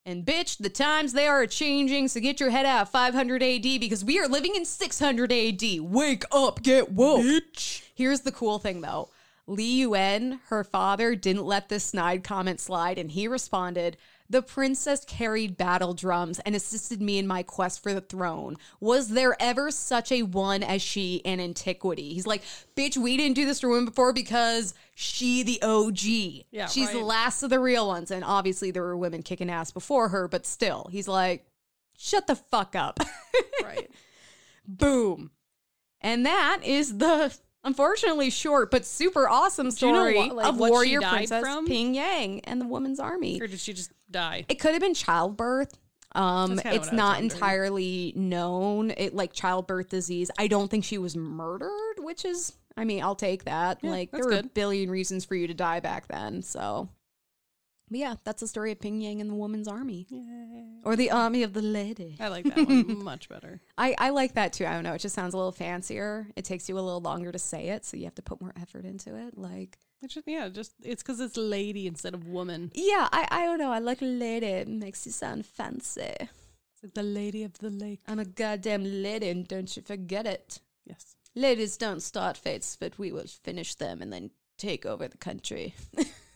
And bitch, the times they are changing, so get your head out of 500 AD because we are living in 600 AD. Wake up, get woke. Bitch. Here's the cool thing though. Li Yuan, her father, didn't let this snide comment slide, and he responded, The princess carried battle drums and assisted me in my quest for the throne. Was there ever such a one as she in antiquity? He's like, Bitch, we didn't do this to women before because she the OG. Yeah, She's the last of the real ones. And obviously there were women kicking ass before her, but still, he's like, Shut the fuck up. right. Boom. And that is the unfortunately short but super awesome Do you know story what- like, of warrior princess from? Ping Yang and the woman's army. Or did she just die? It could have been childbirth. Um, it's what I was not entirely known. It like childbirth disease. I don't think she was murdered, which is, I mean, I'll take that. Yeah, like there were a billion reasons for you to die back then. So, but yeah, that's the story of Ping Yang and the woman's army, Yay. or the army of the lady. I like that one much better. I, I like that too. I don't know. It just sounds a little fancier. It takes you a little longer to say it, so you have to put more effort into it. Like, It's just, yeah, just it's because it's lady instead of woman. yeah, I, I don't know. I like lady. It makes you sound fancy. It's like the lady of the lake. I'm a goddamn lady, and don't you forget it. Yes. Ladies don't start fates, but we will finish them and then take over the country.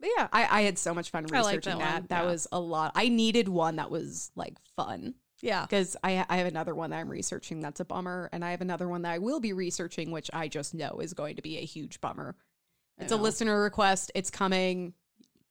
But yeah, I, I had so much fun I researching that that. one, That yeah. was a lot. I needed one that was like fun. Yeah. because I, I have another one that I'm researching that's a bummer, and I have another one that I will be researching, which I just know is going to be a huge bummer. I It's a know. listener request. It's coming.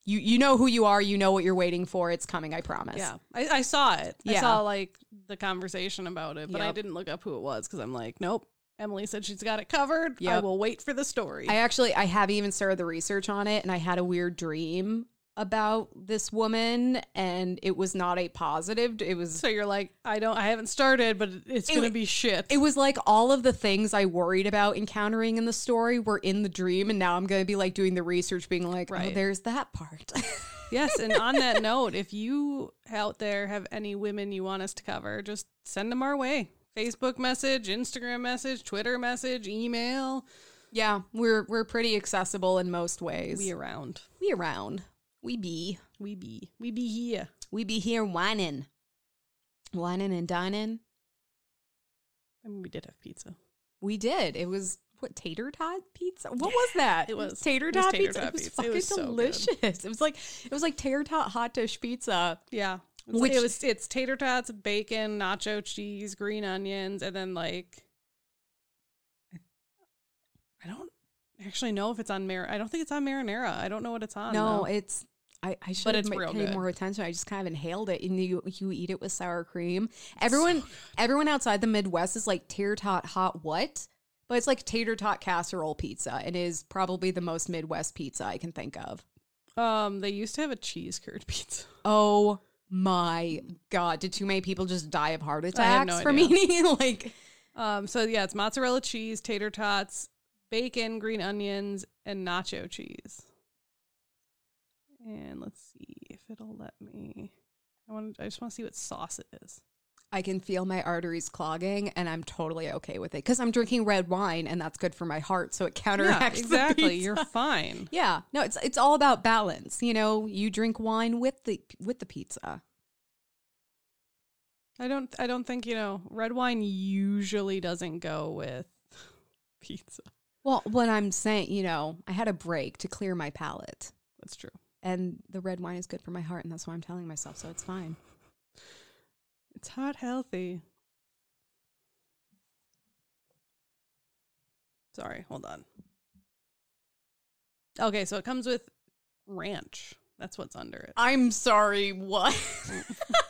You you know who you are. You know what you're waiting for. It's coming. I promise. Yeah, I, I saw it. I Yeah. saw like the conversation about it, but I Yep. didn't look up who it was because I'm like, nope. Emily said she's got it covered. I Yep. will wait for the story. I actually I haven't even started the research on it, and I had a weird dream about this woman, and it was not a positive. It was so you're like, I don't, I haven't started, but it's It gonna be shit. It was like all of the things I worried about encountering in the story were in the dream, and now I'm going to be like doing the research, being like, oh, Right. there's that part. yes, and on that note, if you out there have any women you want us to cover, just send them our way. Facebook message, Instagram message, Twitter message, email. yeah, we're we're pretty accessible in most ways. We around. we around. We be. We be. We be here. We be here whining. Whining and dining. I mean, we did have pizza. We did. It was what tater tot pizza? What was that? it was. tater tot pizza. tot it was pizza. It fucking was so good. delicious. It was like it was like tater tot hot dish pizza. Yeah. It's Which- it was it's tater tots, bacon, nacho cheese, green onions, and then like I don't actually know if it's on mar I don't think it's on marinara. I don't know what it's on. no, though. it's I, I should have it's ma- real paid more attention. I just kind of inhaled it, and you you eat it with sour cream. Everyone everyone outside the Midwest is like tater tot hot what? But it's like tater tot casserole pizza, and is probably the most Midwest pizza I can think of. um they used to have a cheese curd pizza. Oh my god! Did too many people just die of heart attacks no from idea. eating like? Um so yeah, it's mozzarella cheese, tater tots, bacon, green onions, and nacho cheese. And let's see if it'll let me. I want I just want to see what sauce it is. I can feel my arteries clogging and I'm totally okay with it because I'm drinking red wine and that's good for my heart. So it counteracts Yeah, exactly. You're fine. Yeah, no, it's it's all about balance. You know, you drink wine with the with the pizza. I don't. I don't think you know. Red wine usually doesn't go with pizza. Well, what I'm saying, you know, I had a break to clear my palate, That's true. and the red wine is good for my heart, and that's why I'm telling myself. So it's fine. It's hot healthy. Sorry, hold on. Okay, so it comes with ranch. That's what's under it. I'm sorry. What?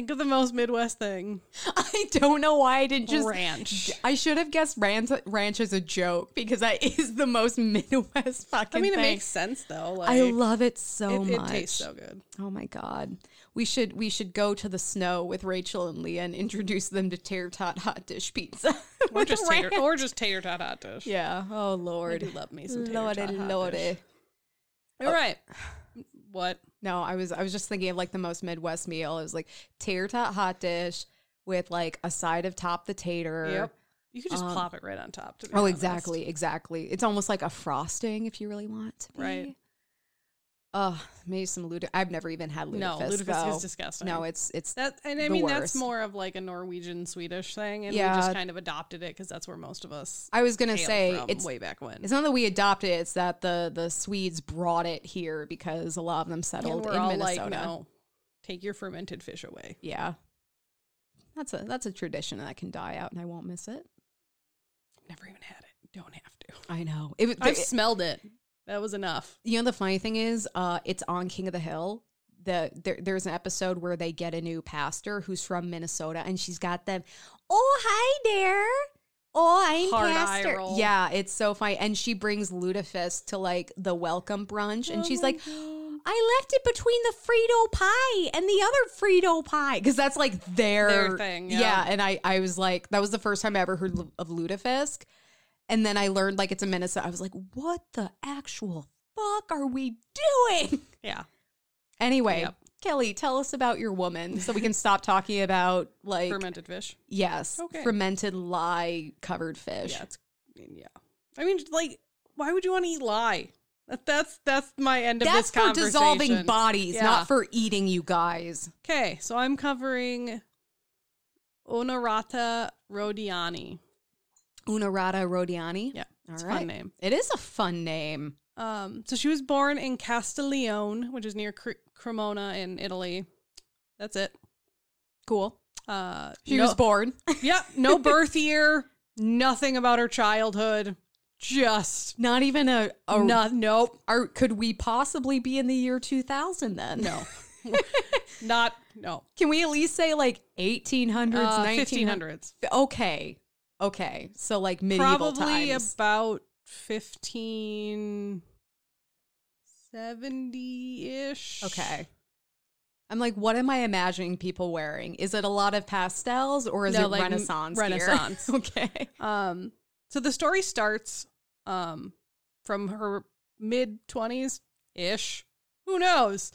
Think of the most Midwest thing. I don't know why I didn't just. ranch. I should have guessed ranch, ranch as a joke because that is the most Midwest fucking. I mean, it makes sense though. Like, I love it so it, it tastes so good. Oh my god. We should we should go to the snow with Rachel and Leah and introduce them to tater tot hot dish pizza. Or just tater, or just tater tot hot dish. Yeah. Oh lord. love me some tater tot hot dish. All oh. right. What? No, I was I was just thinking of like the most Midwest meal. It was like tater tot hot dish with like a side of top the tater. Yep. You could just Um, plop it right on top. To Oh, honest. exactly, exactly. It's almost like a frosting if you really want to be. Right. Oh, maybe some lutefisk. I've never even had lutefisk. No, lutefisk though. is disgusting. No, it's it's That and I mean worst. that's more of like a Norwegian Swedish thing, and we just kind of adopted it because that's where most of us. I was gonna say it's way back when. It's not that we adopted it; it's that the the Swedes brought it here because a lot of them settled in all Minnesota. like, no, take your fermented fish away. Yeah, that's a that's a tradition that can die out, and I won't miss it. Never even had it. Don't have to. I know. It, I've it- smelled it. That was enough. you know the funny thing is, uh, it's on King of the Hill. The there, there's an episode where they get a new pastor who's from Minnesota, and she's got them. Oh, hi there. Oh, I'm Hard pastor. Yeah, it's so funny, and she brings lutefisk to like the welcome brunch, and Oh she's like. God. I left it between the Frito pie and the other Frito pie because that's like their, Their thing, yeah. and I I was like that was the first time I ever heard of lutefisk, and then I learned like it's a Minnesota. I was like, what the actual fuck are we doing? yeah. Anyway, Yep. Kelley, tell us about your woman so we can stop talking about like Fermented fish. yes, Okay. fermented lye covered fish. Yeah, it's yeah. I mean, like, why would you want to eat lye? That's that's my end of That's this for dissolving bodies, Yeah. not for eating you guys. Okay, so I'm covering Onorata Rodiani. Onorata Rodiani. Yeah, All a right. fun name. It is a fun name. Um, so she was born in Castiglione, which is near Cre- Cremona in Italy. That's it. Cool. Uh, She no, was born. Yep, no birth year, nothing about her childhood. Just Not even a, a no, nope, Are, could we possibly be in the year 2000 then? no, not no. Can we at least say like 1800s, Uh, 1900s? 1500s. Okay. Okay. So like medieval Probably times. about 1570 ish. okay. I'm like, what am I imagining people wearing? Is it a lot of pastels or is No, it like Renaissance? Renaissance. okay. Um, so the story starts um from her mid twenties ish. Who knows?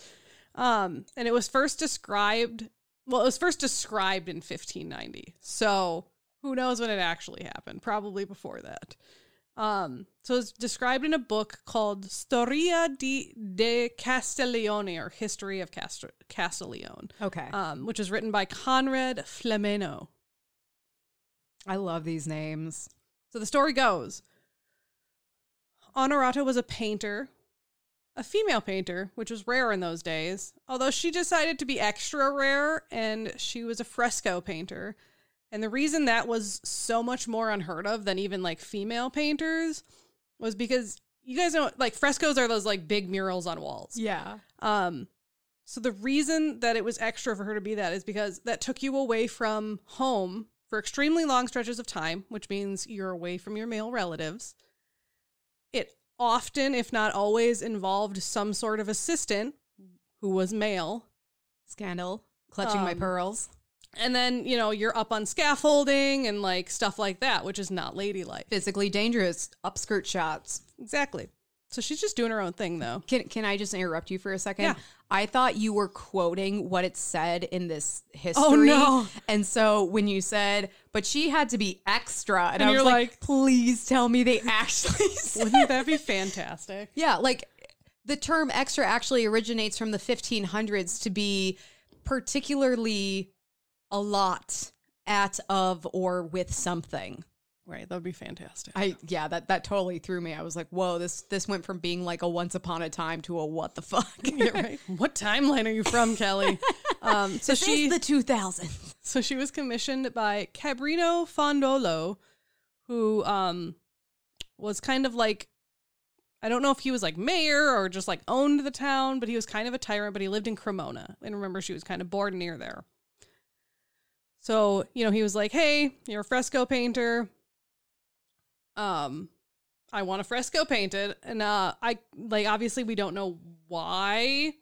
Um, and it was first described. Well, it was first described in 1590. So who knows when it actually happened? Probably before that. Um, so it's described in a book called Storia di de Castiglione or History of Cast- Castiglione, Okay. um, which is written by Conrad Flemeno. I love these names. So the story goes Honorata was a painter, a female painter, which was rare in those days, although she decided to be extra rare and she was a fresco painter. And the reason that was so much more unheard of than even like female painters was because you guys know like frescoes are those like big murals on walls. Yeah. Um, so the reason that it was extra for her to be that is because that took you away from home for extremely long stretches of time, which means you're away from your male relatives. It often, if not always, involved some sort of assistant who was male. Scandal. Clutching my Um, pearls. And then, you know, you're up on scaffolding and like stuff like that, which is not ladylike. Physically dangerous. Upskirt shots. Exactly. So she's just doing her own thing, though. Can can I just interrupt you for a second? Yeah. I thought you were quoting what it said in this history. Oh, no. And so when you said, but she had to be extra, and, And I was like, like- please tell me they actually said Wouldn't that be fantastic? Yeah, like the term extra actually originates from the 1500s to be particularly a lot at of or with something. Right, that would be fantastic. I yeah, that that totally threw me. I was like, "Whoa, this this went from being like a once upon a time to a what the fuck." Yeah, right. What timeline are you from, Kelley? Um, so This she is the 2000s. so she was commissioned by Cabrino Fondolo, who um was kind of like I don't know if he was like mayor or just like owned the town, but he was kind of a tyrant, but he lived in Cremona. And remember she was kind of bored near there. So, you know, he was like, "Hey, you're a fresco painter. Um I want a fresco painted." And uh I like obviously we don't know why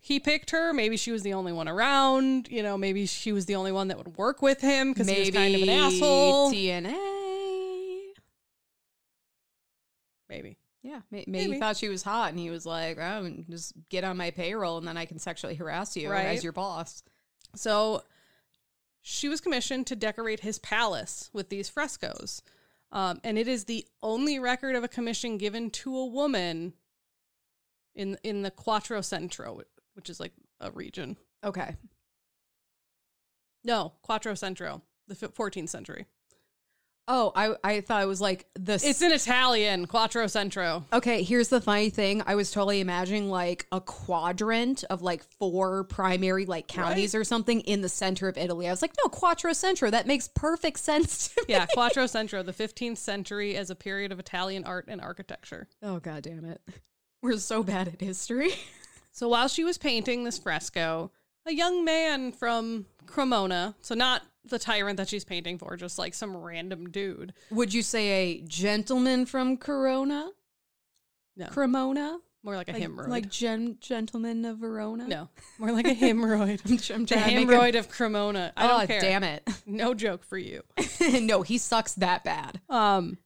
he picked her. Maybe she was the only one around. You know, maybe she was the only one that would work with him because he was kind of an asshole. TNA. maybe. Yeah, may- maybe, Maybe. he thought she was hot, and he was like, "Oh, just get on my payroll, and then I can sexually harass you Right. as your boss." So she was commissioned to decorate his palace with these frescoes. Um, and it is the only record of a commission given to a woman in in the Quattrocento, which is like a region. Okay, No, Quattrocento, the 14th century. Oh, I I thought it was like the. It's in Italian, Quattrocento. okay, here's the funny thing. I was totally imagining like a quadrant of like four primary like counties or something in the center of Italy. I was like, no, Quattrocento. That makes perfect sense to me. Yeah, Quattrocento, the 15th century as a period of Italian art and architecture. Oh god damn it. We're so bad at history. So while she was painting this fresco, a young man from Cremona, so not the tyrant that she's painting for, just like some random dude. Would you say a gentleman from Corona? No. Cremona? More like a Like, hemorrhoid. like gen- gentleman of Verona? no, more like a hemorrhoid. I'm the make a- hemorrhoid of Cremona. I oh, don't care. damn it. No joke for you. no, he sucks that bad. Um,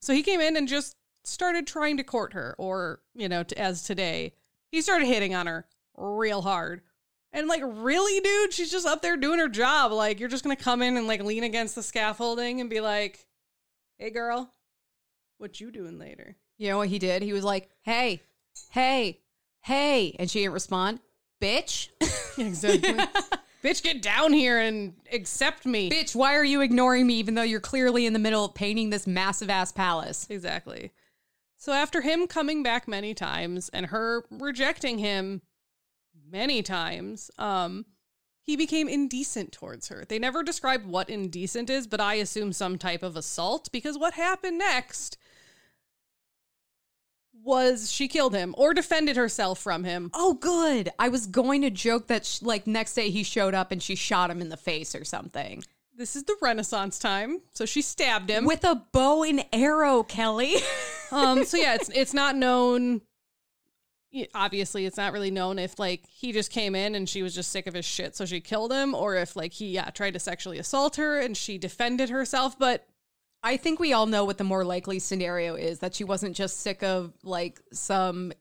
so he came in and just started trying to court her, or you know, t- as today, he started hitting on her real hard. And like, really, dude, she's just up there doing her job. Like, you're just gonna come in and like lean against the scaffolding and be like, "Hey, girl, what you doing later?" You know what he did? He was like, hey, hey, hey. And she didn't respond. Bitch. Exactly. Bitch, get down here and accept me. Bitch, why are you ignoring me even though you're clearly in the middle of painting this massive ass palace? Exactly. So after him coming back many times and her rejecting him many times, um, he became indecent towards her. They never describe what indecent is, but I assume some type of assault because what happened next was she killed him or defended herself from him. Oh, good. I was going to joke that, sh- like, next day he showed up and she shot him in the face or something. This is the Renaissance time, so she stabbed him. With a bow and arrow, Kelley. um so yeah it's it's not known obviously it's not really known if like he just came in and she was just sick of his shit so she killed him or if like he yeah tried to sexually assault her and she defended herself but I think we all know what the more likely scenario is that she wasn't just sick of like some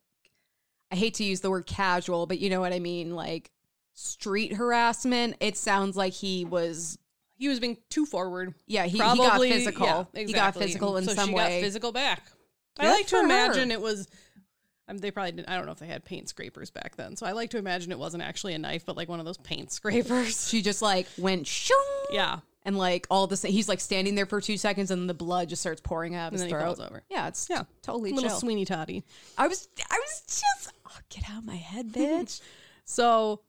I hate to use the word casual, but you know what I mean, like street harassment. It sounds like he was he was being too forward yeah, he, he got physical. yeah, He got physical in so some she way. got physical back i like to for her. imagine it was I mean, they probably didn't. I don't know if they had paint scrapers back then. So I like to imagine it wasn't actually a knife, but like one of those paint scrapers. She just like went shoo yeah. and like all the same he's like standing there for two seconds and the blood just starts pouring out of And his then he throat. falls over. Yeah, it's Yeah. totally Little chill. Sweeney Toddy. I was I was just oh, get out of my head, bitch. So,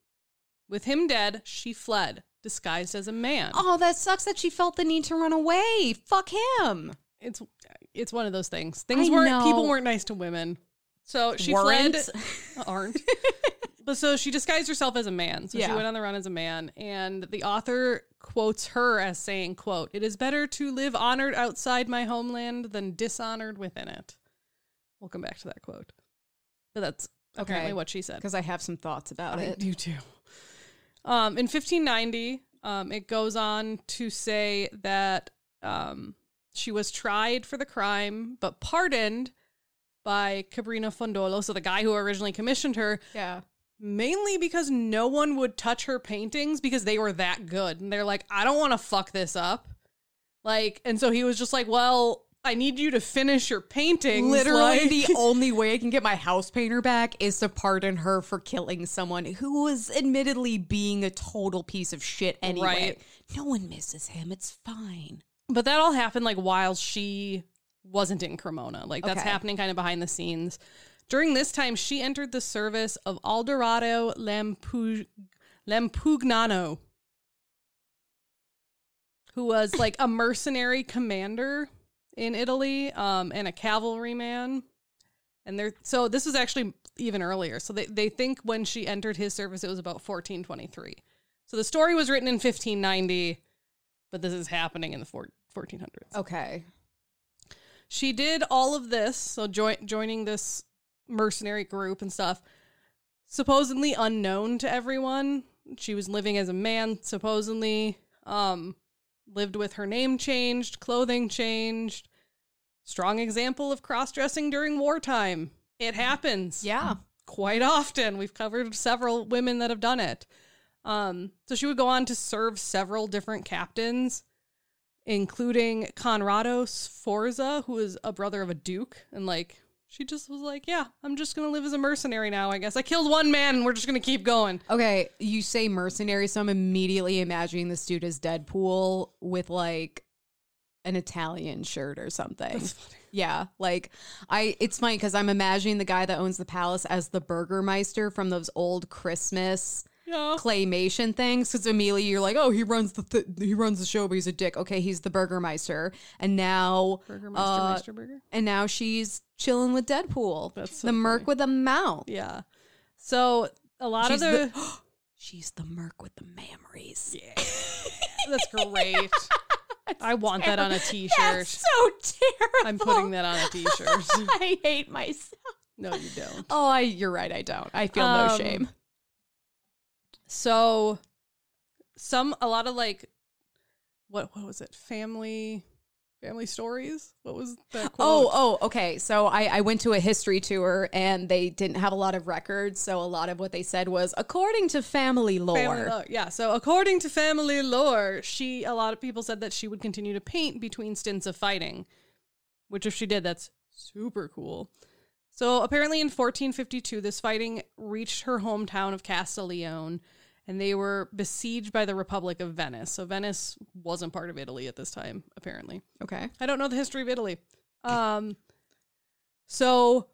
with him dead, she fled, disguised as a man. oh, that sucks that she felt the need to run away. Fuck him. It's it's one of those things. Things I weren't know. people weren't nice to women. So she Weren't? fled aren't. but so she disguised herself as a man. So she Yeah. went on the run as a man and the author quotes her as saying, quote, "It is better to live honored outside my homeland than dishonored within it." We'll come back to that quote. But that's apparently what she said. Because I have some thoughts about I it. do too. Um, in 1590, um, it goes on to say that um, she was tried for the crime but pardoned by Cabrina Fondolo, so the guy who originally commissioned her, Yeah. mainly because no one would touch her paintings because they were that good. And they're like, I don't want to fuck this up. Like, and so he was just like, well, I need you to finish your painting. Literally, like- the only way I can get my house painter back is to pardon her for killing someone who was admittedly being a total piece of shit anyway. Right. No one misses him. It's fine. But that all happened like while she wasn't in Cremona. Like that's Okay. happening kind of behind the scenes. During this time, she entered the service of Alderado Lampu- Lampugnano, who was like a mercenary commander in Italy um, and a cavalryman. And they're so this was actually even earlier. So they, they think when she entered his service, it was about 1423. So the story was written in 1590, but this is happening in the four, 1400s. Okay. She did all of this, so join, joining this mercenary group and stuff, supposedly unknown to everyone. She was living as a man, supposedly. Um, lived with her name changed, clothing changed. Strong example of cross dressing during wartime. It happens Yeah. quite often. We've covered several women that have done it. Um, so she would go on to serve several different captains, including Conrado Sforza, who is a brother of a duke, and like she just was like, "Yeah, I'm just gonna live as a mercenary now. I guess I killed one man, and we're just gonna keep going." Okay. You say mercenary, so I'm immediately imagining this dude as Deadpool with like an Italian shirt or something. Yeah, like I it's funny because I'm imagining the guy that owns the palace as the Burgermeister from those old Christmas Yeah, claymation things. Because immediately you're like, oh, he runs the th- he runs the show, but he's a dick. Okay, he's the Burgermeister, and now Burgermeister uh, Meisterburger. and now she's chilling with Deadpool. That's so the merc with a mouth. Yeah. So a lot She's of the, the she's the merc with the memories. that's great. I want that on a T-shirt. That's so terrible. I'm putting that on a T-shirt. I hate myself. No, you don't. Oh, I, you're right. I don't. I feel no Um, shame. So some a lot of like what what was it? Family family stories? What was that Oh, quote? oh, okay. So I, I went to a history tour and they didn't have a lot of records. So a lot of what they said was according to family lore. Family lore. Yeah, so according to family lore, she a lot of people said that she would continue to paint between stints of fighting, which if she did, that's super cool. So apparently in 1452, this fighting reached her hometown of Castiglione, and they were besieged by the Republic of Venice. So Venice wasn't part of Italy at this time, apparently. Okay. I don't know the history of Italy. Um, so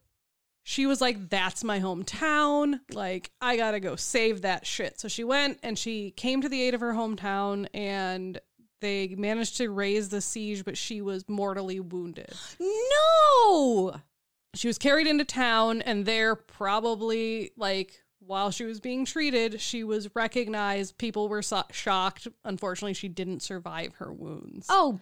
she was like, "That's my hometown. Like, I gotta go save that shit." So she went and she came to the aid of her hometown, and they managed to raise the siege, but she was mortally wounded. No. She was carried into town, and there, probably like while she was being treated, she was recognized. People were so- shocked. Unfortunately, she didn't survive her wounds. Oh,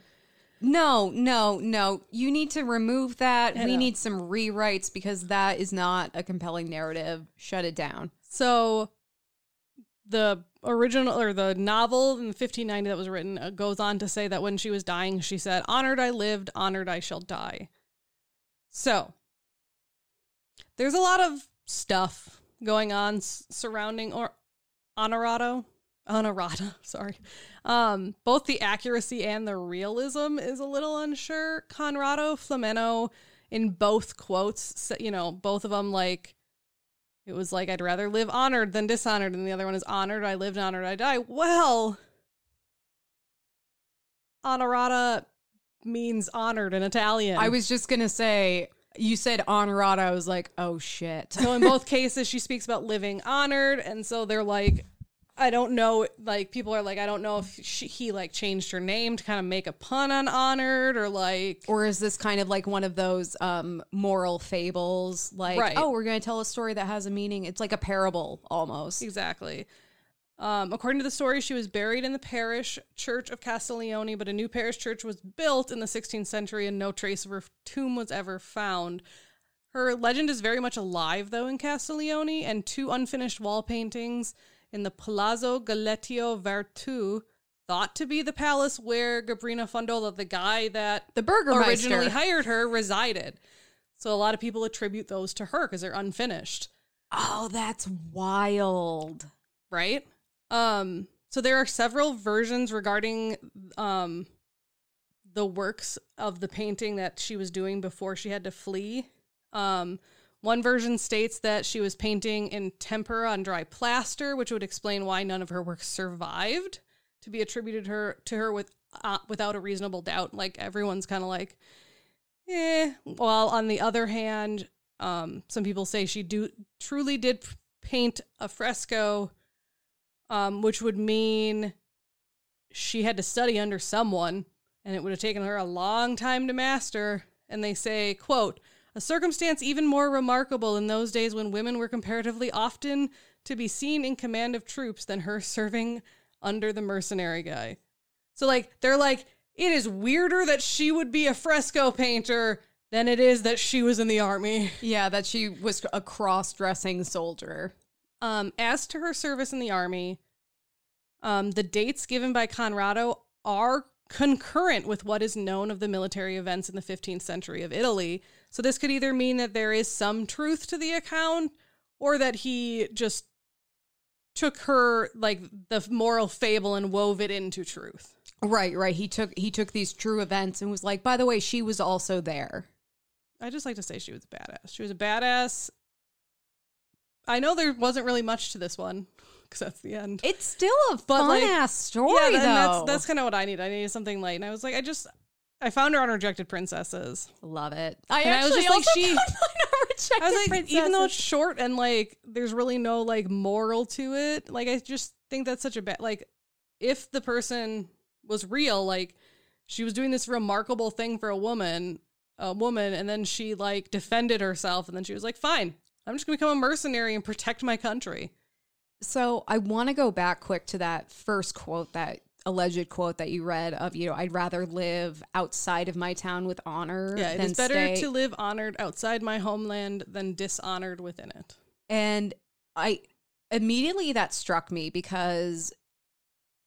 no, no, no. You need to remove that. We need some rewrites because that is not a compelling narrative. Shut it down. So the original or the novel in 1590 that was written uh, goes on to say that when she was dying, she said, Honored I lived, honored I shall die. So there's a lot of stuff going on surrounding or Honorado. Honorata, sorry. Um, both the accuracy and the realism is a little unsure. Conrado Flameno, in both quotes, you know, both of them like it was like I'd rather live honored than dishonored, and the other one is honored. I lived, honored, I die. Well, honorata means honored in Italian. I was just gonna say. You said honorata. I was like, oh shit. so in both cases, she speaks about living honored, and so they're like, I don't know. Like people are like, I don't know if she, he like changed her name to kind of make a pun on honored, or like Or is this kind of like one of those um, moral fables? Like, Right. oh, we're going to tell a story that has a meaning. It's like a parable almost. Exactly. Um, according to the story, she was buried in the parish church of Castiglione, but a new parish church was built in the 16th century and no trace of her tomb was ever found. Her legend is very much alive, though, in Castiglione, and two unfinished wall paintings in the Palazzo Galetio Vertu, thought to be the palace where Gabrina Fondola, the guy that The Burgermeister. originally hired her, resided. So a lot of people attribute those to her because they're unfinished, Oh, that's wild. right? Um, so there are several versions regarding um, the works of the painting that she was doing before she had to flee. Um, one version states that she was painting in tempera on dry plaster, which would explain why none of her works survived to be attributed her to her with uh, without a reasonable doubt. Like everyone's kind of like, eh. While on the other hand, um, some people say she do truly did paint a fresco, um, which would mean she had to study under someone, and it would have taken her a long time to master. And they say, "quote." A circumstance even more remarkable in those days when women were comparatively often to be seen in command of troops than her serving under the mercenary guy. So, like, they're like, it is weirder that she would be a fresco painter than it is that she was in the army. Yeah, that she was a cross dressing soldier. Um, as to her service in the army, um, the dates given by Conrado are concurrent with what is known of the military events in the 15th century of Italy. So this could either mean that there is some truth to the account or that he just took her like the moral fable and wove it into truth. Right, right. He took he took these true events and was like, by the way, she was also there. I just like to say she was a badass. She was a badass. I know there wasn't really much to this one because that's the end. It's still a But, fun like, ass story, yeah, though. that's that's kind of what I need. I needed something light, and I was like, I just I found her on Rejected Princesses. Love it. I And I was actually just like, she- found mine on Rejected I was like, even though it's short and like there's really no like moral to it, like I just think that's such a bad like if the person was real, like she was doing this remarkable thing for a woman, a woman, and then she like defended herself, and then she was like, fine, I'm just gonna become a mercenary and protect my country. So I want to go back quick to that first quote, that alleged quote that you read of, you know, I'd rather live outside of my town with honor. Yeah, it is better stay. to live honored outside my homeland than dishonored within it. And I immediately that struck me because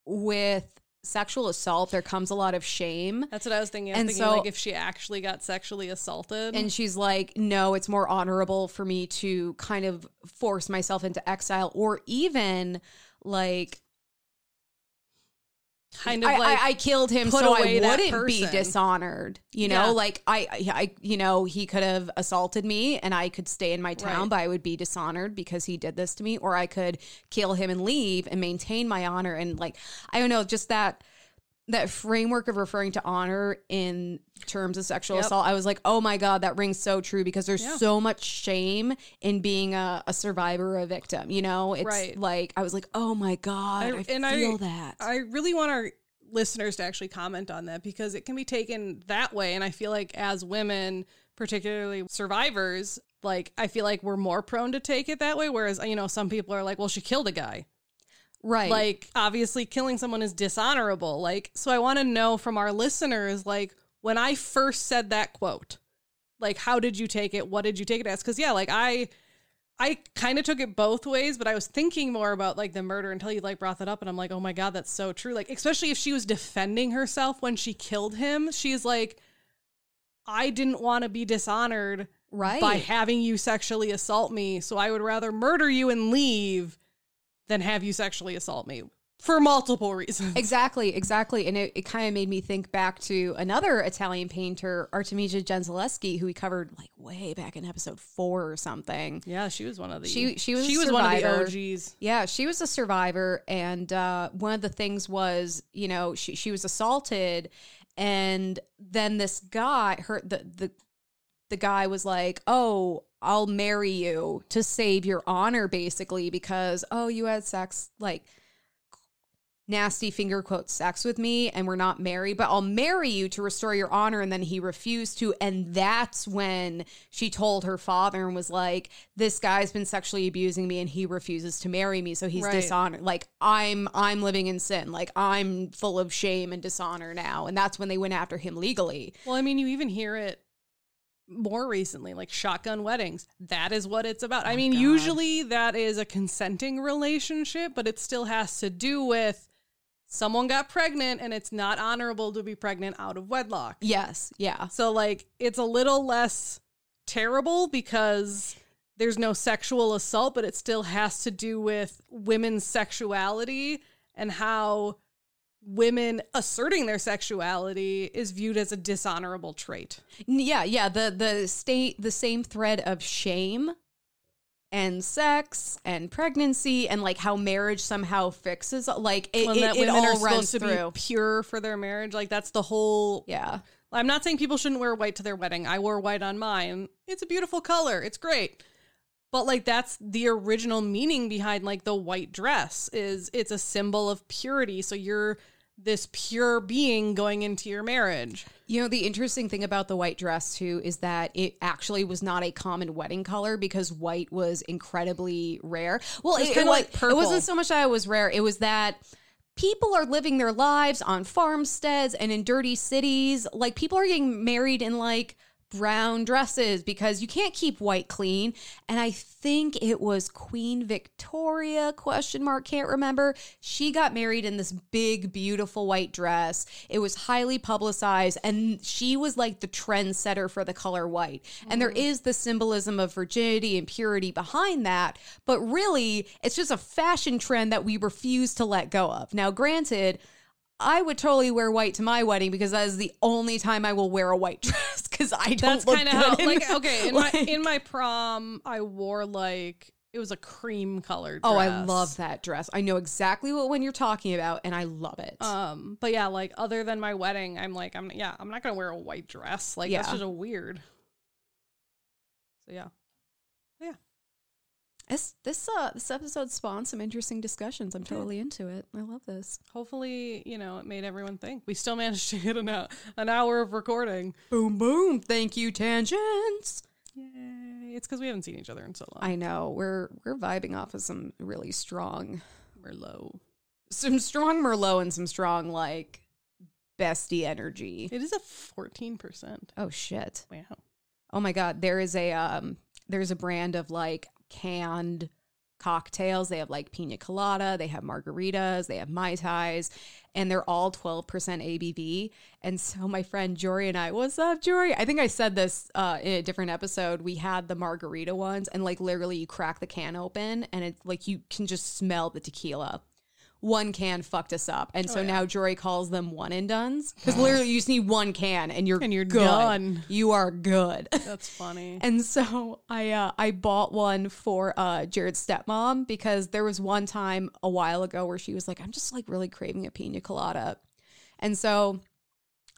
with sexual assault, there comes a lot of shame. That's what I was thinking. I was And thinking so- like if she actually got sexually assaulted. And she's like, no, it's more honorable for me to kind of force myself into exile or even like kind of I, like I, I killed him so I wouldn't be dishonored. You know, Yeah. like I, I, you know, he could have assaulted me and I could stay in my town, Right. but I would be dishonored because he did this to me, or I could kill him and leave and maintain my honor. And like, I don't know, just that that framework of referring to honor in terms of sexual Yep. assault. I was like, oh my god, that rings so true because there's Yeah. so much shame in being a, a survivor or a victim. You know, it's Right. like I was like, oh my god, I, and I- feel that. I really want our listeners to actually comment on that because it can be taken that way. And I feel like as women, particularly survivors, like I feel like we're more prone to take it that way. Whereas, you know, some people are like, well, she killed a guy. Right. Like, obviously, killing someone is dishonorable. Like, so I want to know from our listeners, like, when I first said that quote, like, how did you take it? What did you take it as? Because, yeah, like, I. I kind of took it both ways, but I was thinking more about like the murder until you like brought that up, and I'm like, oh my god, that's so true. Like, especially if she was defending herself when she killed him, she's like, I didn't want to be dishonored right. by having you sexually assault me, so I would rather murder you and leave than have you sexually assault me for multiple reasons. Exactly, exactly. And it, it kind of made me think back to another Italian painter, Artemisia Gentileschi, who we covered like way back in episode four or something. Yeah, she was one of the She- she was she was one of the. OGs. Yeah, she was a survivor. And uh, one of the things was, you know, she, she was assaulted. And then this guy, her, the, the, the guy was like, oh, I'll marry you to save your honor, basically, because, oh, you had sex, like, nasty finger quote sex with me and we're not married, but I'll marry you to restore your honor. And then he refused to. And that's when she told her father and was like, This guy's been sexually abusing me and he refuses to marry me. So he's Right. dishonored. Like I'm I'm living in sin. Like I'm full of shame and dishonor now. And that's when they went after him legally. Well, I mean, you even hear it more recently, like shotgun weddings. That is what it's about. I oh mean, God. usually that is a consenting relationship, but it still has to do with someone got pregnant and it's not honorable to be pregnant out of wedlock. Yes. Yeah. So like it's a little less terrible because there's no sexual assault, but it still has to do with women's sexuality and how women asserting their sexuality is viewed as a dishonorable trait. Yeah, yeah. The the state the same thread of shame and sex and pregnancy and like how marriage somehow fixes like it, And it, it women all are runs supposed to through. be pure for their marriage. Like that's the whole yeah. I'm not saying people shouldn't wear white to their wedding. I wore white on mine. It's a beautiful color. It's great. But like that's the original meaning behind like the white dress is it's a symbol of purity. So you're this pure being going into your marriage. You know, the interesting thing about the white dress too is that it actually was not a common wedding color because white was incredibly rare. Well, It was it, it, like it purple. wasn't so much that it was rare; it was that people are living their lives on farmsteads and in dirty cities. Like people are getting married in like brown dresses because you can't keep white clean. And i think it was queen victoria question mark can't remember. She got married in this big beautiful white dress. It was highly publicized and she was like the trendsetter for the color white. And there mm-hmm. is the symbolism of virginity and purity behind that but really it's just a fashion trend that we refuse to let go of. Now granted I would totally wear white to my wedding because that is the only time I will wear a white dress because I don't That's look kind of good how in like okay, in my in my prom I wore like it was a cream colored Oh, I love that dress. I know exactly what one you're talking about, and I love it. Um, but yeah, like other than my wedding, I'm like, I'm yeah, I'm not gonna wear a white dress. Like that's just a weird. So yeah, this this uh this episode spawned some interesting discussions. I'm totally into it. I love this. hopefully you know it made everyone think. We still managed to hit an hour, an hour of recording. Boom boom. Thank you, tangents. Yay! It's because we haven't seen each other in so long. I know we're we're vibing off of some really strong, We're some strong Merlot and some strong like bestie energy. It is a fourteen percent. Oh shit. Wow. Oh my god, there is a um there's a brand of like canned cocktails. They have like pina colada, they have margaritas, they have mai tais, and they're all 12% ABV. And so my friend Jory and I, what's up, Jory? I think I said this uh, in a different episode. We had the margarita ones, and like literally you crack the can open, and it's like you can just smell the tequila. One can fucked us up, and so Oh, yeah. now Jory calls them one and dones because literally you just need one can and you're And you're good. done. You are good. That's funny. And so I uh, I bought one for uh, Jared's stepmom because there was one time a while ago where she was like, I'm just like really craving a pina colada. And so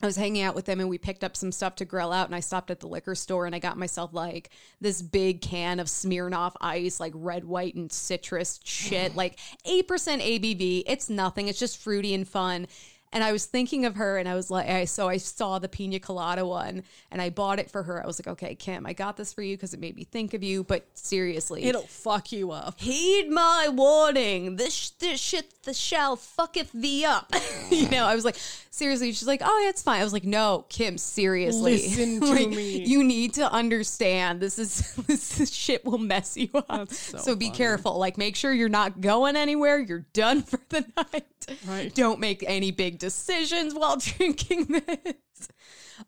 I was hanging out with them and we picked up some stuff to grill out and I stopped at the liquor store and I got myself like this big can of Smirnoff ice, like red, white, and citrus shit, like 8% ABV. It's nothing. It's just fruity and fun. And I was thinking of her and I was like, I, so I saw the pina colada one and I bought it for her. I was like, okay, Kim, I got this for you because it made me think of you. But seriously, It'll fuck you up. heed my warning. This this shit the shall fucketh thee up. you know, I was like, seriously. She's like, oh, yeah, it's fine. I was like, no, Kim, seriously. Listen to Like, me. You need to understand. This is this, this shit will mess you up. That's so so be careful. Like, make sure you're not going anywhere. You're done for the night. Right. Don't make any big decisions while drinking this.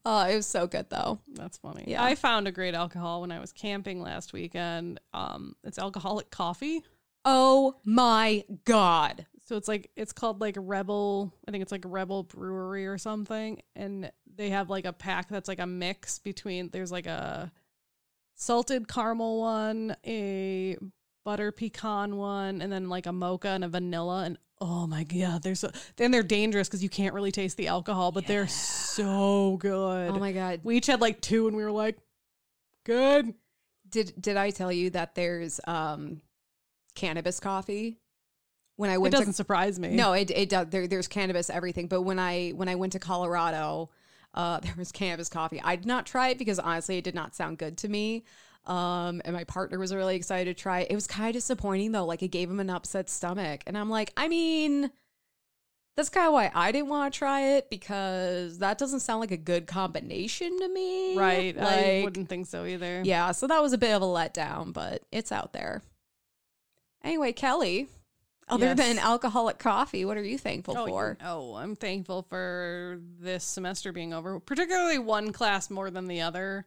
Uh, it was so good though. That's funny. Yeah. I found a great alcohol when I was camping last weekend. Um, it's alcoholic coffee. Oh my god. So it's like it's called like Rebel. I think it's like Rebel Brewery or something, and they have like a pack that's like a mix between. There's like a salted caramel one, a butter pecan one, and then like a mocha and a vanilla. And oh my god, they're so. Then they're dangerous because you can't really taste the alcohol, but they're so good. Oh my god. we each had like two, and we were like, good. Did did I tell you that there's um cannabis coffee? When I went, It doesn't to surprise me. No, it it does there, there's cannabis everything, but when I when I went to Colorado, uh there was cannabis coffee. I did not try it because honestly it did not sound good to me. Um and my partner was really excited to try it. It was kind of disappointing though, like it gave him an upset stomach. And I'm like, I mean, that's kind of why I didn't want to try it because that doesn't sound like a good combination to me. right? I wouldn't think so either. yeah, so that was a bit of a letdown, but it's out there. Anyway, Kelley, other Yes. than alcoholic coffee, what are you thankful Oh, for? you know, I'm thankful for this semester being over, particularly one class more than the other.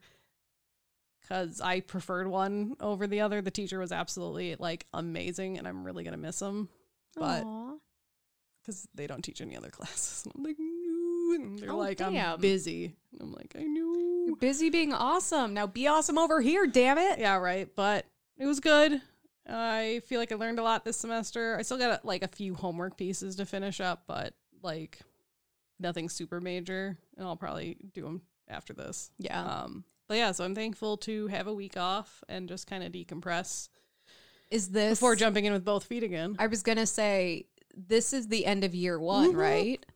Because I preferred one over the other. The teacher was absolutely like amazing, and I'm really gonna miss him. But because they don't teach any other classes, and I'm like, no. And they're Oh, like, I'm damn. busy. And I'm like, I know. you're busy being awesome. Now be awesome over here, damn it. Yeah, right. But it was good. I feel like I learned a lot this semester. I still got like a few homework pieces to finish up, but like nothing super major, and I'll probably do them after this. Yeah. Um, but yeah, so I'm thankful to have a week off and just kind of decompress Is this before jumping in with both feet again. I was gonna say this is the end of year one, Mhm. right?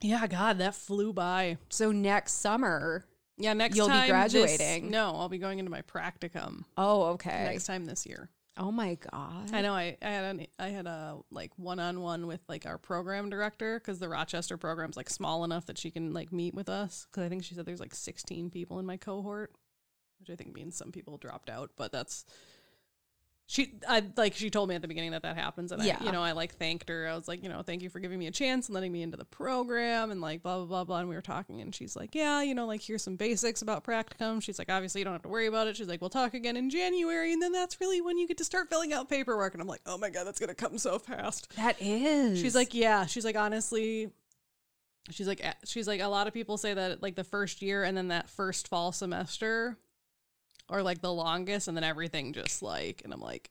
Yeah, God, that flew by. So next summer. Yeah, next You'll be time this- graduating. no, I'll be going into my practicum Oh, okay. next time this year. Oh my god. I know. I, I had an, I had a like one on one with like our program director because the Rochester program's like small enough that she can like meet with us. Because I think she said there's like 16 people in my cohort, which I think means some people dropped out. But that's she. I like she told me at the beginning that that happens, and Yeah. I, you know, I like thanked her. I was like, you know, thank you for giving me a chance and letting me into the program, and like blah blah blah blah. And we were talking, and she's like, yeah, you know, like here's some basics about practicum. She's like, obviously you don't have to worry about it. She's like, we'll talk again in January, and then that's really when you get to start filling out paperwork. And I'm like, oh my god, that's gonna come so fast. that is. She's like, yeah. She's like, honestly, she's like, she's like, a lot of people say that like the first year and then that first fall semester are like the longest, and then everything just like, and I'm like,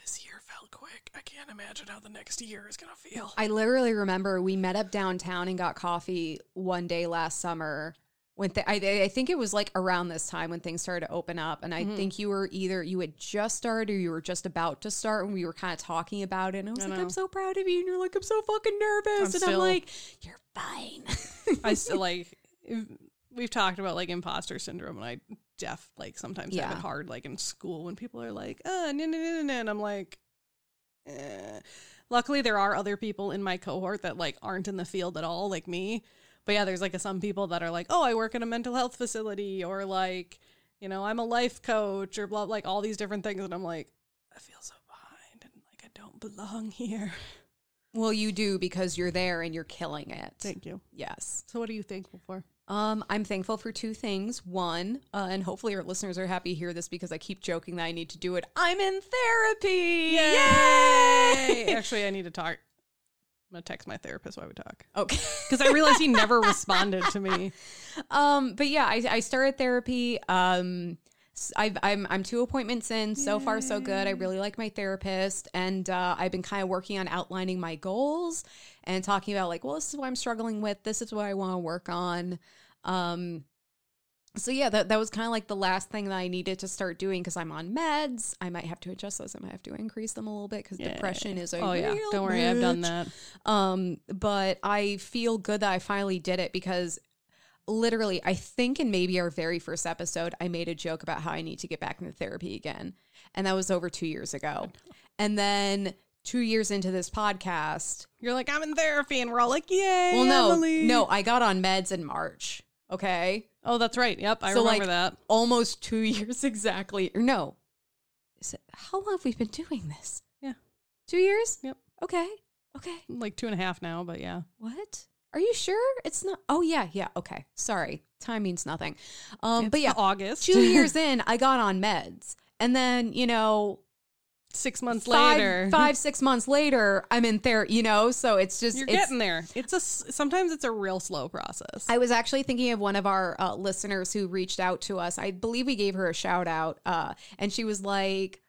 this year felt quick. I can't imagine how the next year is gonna feel. I literally remember we met up downtown and got coffee one day last summer. When th- I, I think it was like around this time when things started to open up, and I Mm-hmm. think you were either you had just started or you were just about to start, and we were kind of talking about it. And I was I like, know. "I'm so proud of you," and you're like, "I'm so fucking nervous," I'm and I'm like, "You're fine." I still like we've talked about like imposter syndrome, and I Jeff like sometimes have it hard like in school when people are like, uh, no, no, no, no, and I'm like, eh. Luckily, there are other people in my cohort that like aren't in the field at all, like me. But yeah, there's like some people that are like, oh, I work in a mental health facility, or like, you know, I'm a life coach, or blah, like all these different things, and I'm like, I feel so behind, and like I don't belong here. well, you do because you're there and you're killing it. Thank you. Yes. So, what are you thankful for? Um, I'm thankful for two things. One, uh, and hopefully our listeners are happy to hear this because I keep joking that I need to do it. I'm in therapy. Yay! Actually, I need to talk. I'm gonna text my therapist while we talk okay. because I realized he never responded to me. Um, but yeah, I, I started therapy. Um, I've, I'm I'm two appointments in. So far, so good. I really like my therapist, and uh, I've been kind of working on outlining my goals and talking about like, well, this is what I'm struggling with. This is what I want to work on. Um, so yeah, that that was kind of like the last thing that I needed to start doing because I'm on meds. I might have to adjust those. I might have to increase them a little bit because depression is a Oh yeah, don't worry, I've done that. Um, but I feel good that I finally did it because literally, I think in maybe our very first episode, I made a joke about how I need to get back into therapy again. And that was over two years ago. And then two years into this podcast, You're like, I'm in therapy, and we're all like, Yay! well, no, Emily." no, I got on meds in March. Okay. Oh, that's right. Yep, I So, remember like, that. Almost two years exactly. Or no. Is it, how long have we been doing this? Yeah. Two years? Yep. Okay. Okay. Like two and a half now, but yeah. What? Are you sure? It's not. Oh yeah, yeah. Okay. Sorry. Time means nothing. Um, but yeah, August. two years in, I got on meds, and then you know, six months five, later, five, six months later, I'm in therapy. You know, so it's just you're it's, getting there. It's a sometimes it's a real slow process. I was actually thinking of one of our uh, listeners who reached out to us. I believe we gave her a shout out, uh, and she was like,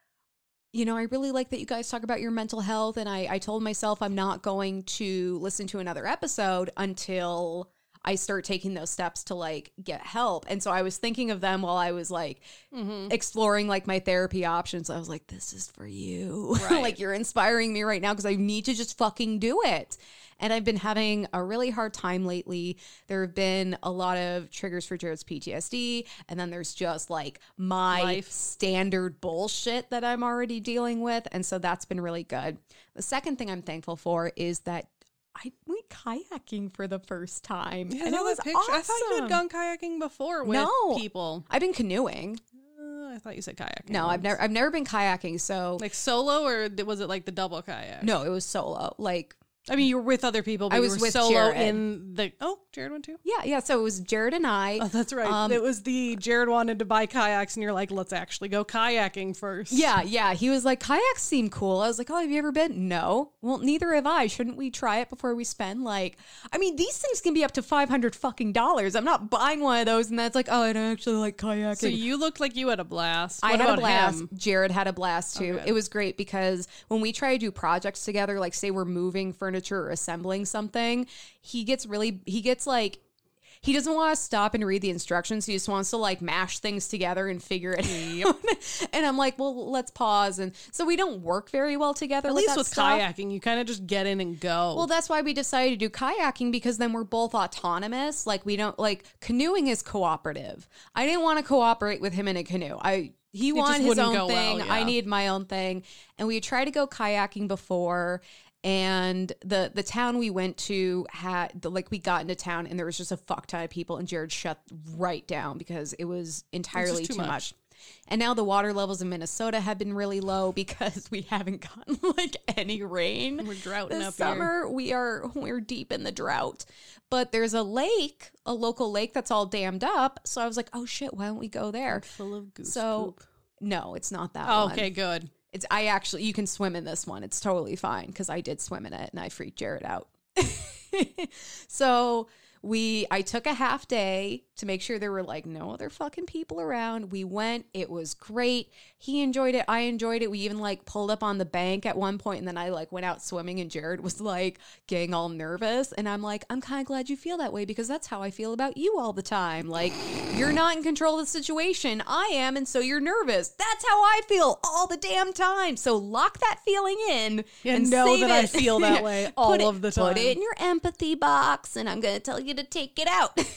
you know, I really like that you guys talk about your mental health. And I, I told myself I'm not going to listen to another episode until I start taking those steps to like get help. And so I was thinking of them while I was like Mm-hmm. exploring like my therapy options. I was like, this is for you. Right. like you're inspiring me right now because I need to just fucking do it. And I've been having a really hard time lately. There have been a lot of triggers for Jared's PTSD. And then there's just like my Life. standard bullshit that I'm already dealing with. And so that's been really good. The second thing I'm thankful for is that I went kayaking for the first time. Yeah, and it was picture. I thought you had gone kayaking before with No. people. I've been canoeing. Uh, I thought you said kayaking. No, I've never I've never been kayaking. So like solo, or was it like the double kayak? no, it was solo. Like I mean you were with other people. But I you was were with solo Jared. in the. Oh, Jared went too. Yeah, yeah. So it was Jared and I. Oh, that's right. Um, it was the Jared wanted to buy kayaks, and you're like, let's actually go kayaking first. Yeah, yeah. He was like, kayaks seem cool. I was like, oh, have you ever been? No. Well, neither have I. Shouldn't we try it before we spend like? I mean, these things can be up to five hundred fucking dollars. I'm not buying one of those, and that's like, oh, I don't actually like kayaking. So you looked like you had a blast. I What had a blast. him? Jared had a blast too. it was great because when we try to do projects together, like say we're moving furniture or assembling something, he gets really he gets like he doesn't want to stop and read the instructions. He just wants to like mash things together and figure it out. and I'm like, well, let's pause. And so we don't work very well together. At with least with stuff. kayaking, you kind of just get in and go. Well, that's why we decided to do kayaking because then we're both autonomous. Like we don't like canoeing is cooperative. I didn't want to cooperate with him in a canoe. I he wanted his own go well, thing. I yeah. needed my own thing. And we tried to go kayaking before and the the town we went to had the, like we got into town and there was just a fuck ton of people and Jared shut right down because it was entirely too too, much. much. And now the water levels in Minnesota have been really low because we haven't gotten like any rain. We're droughting this up here. summer. We are we're deep in the drought. But there's a lake, a local lake that's all dammed up. So I was like, oh shit, why don't we go there? full of goose So poop. no, it's not that Oh, okay, good. It's I actually you can swim in this one. It's totally fine because I did swim in it and I freaked Jared out. so we I took a half day to make sure there were like no other fucking people around. We went, it was great. He enjoyed it, I enjoyed it. We even like pulled up on the bank at one point and then I like went out swimming and Jared was like getting all nervous and I'm like, I'm kind of glad you feel that way because that's how I feel about you all the time. Like you're not in control of the situation. I am and so you're nervous. That's how I feel all the damn time. So lock that feeling in Yeah, and know save that I it. feel that way all it- of the time. Put it in your empathy box, and I'm gonna tell you to take it out.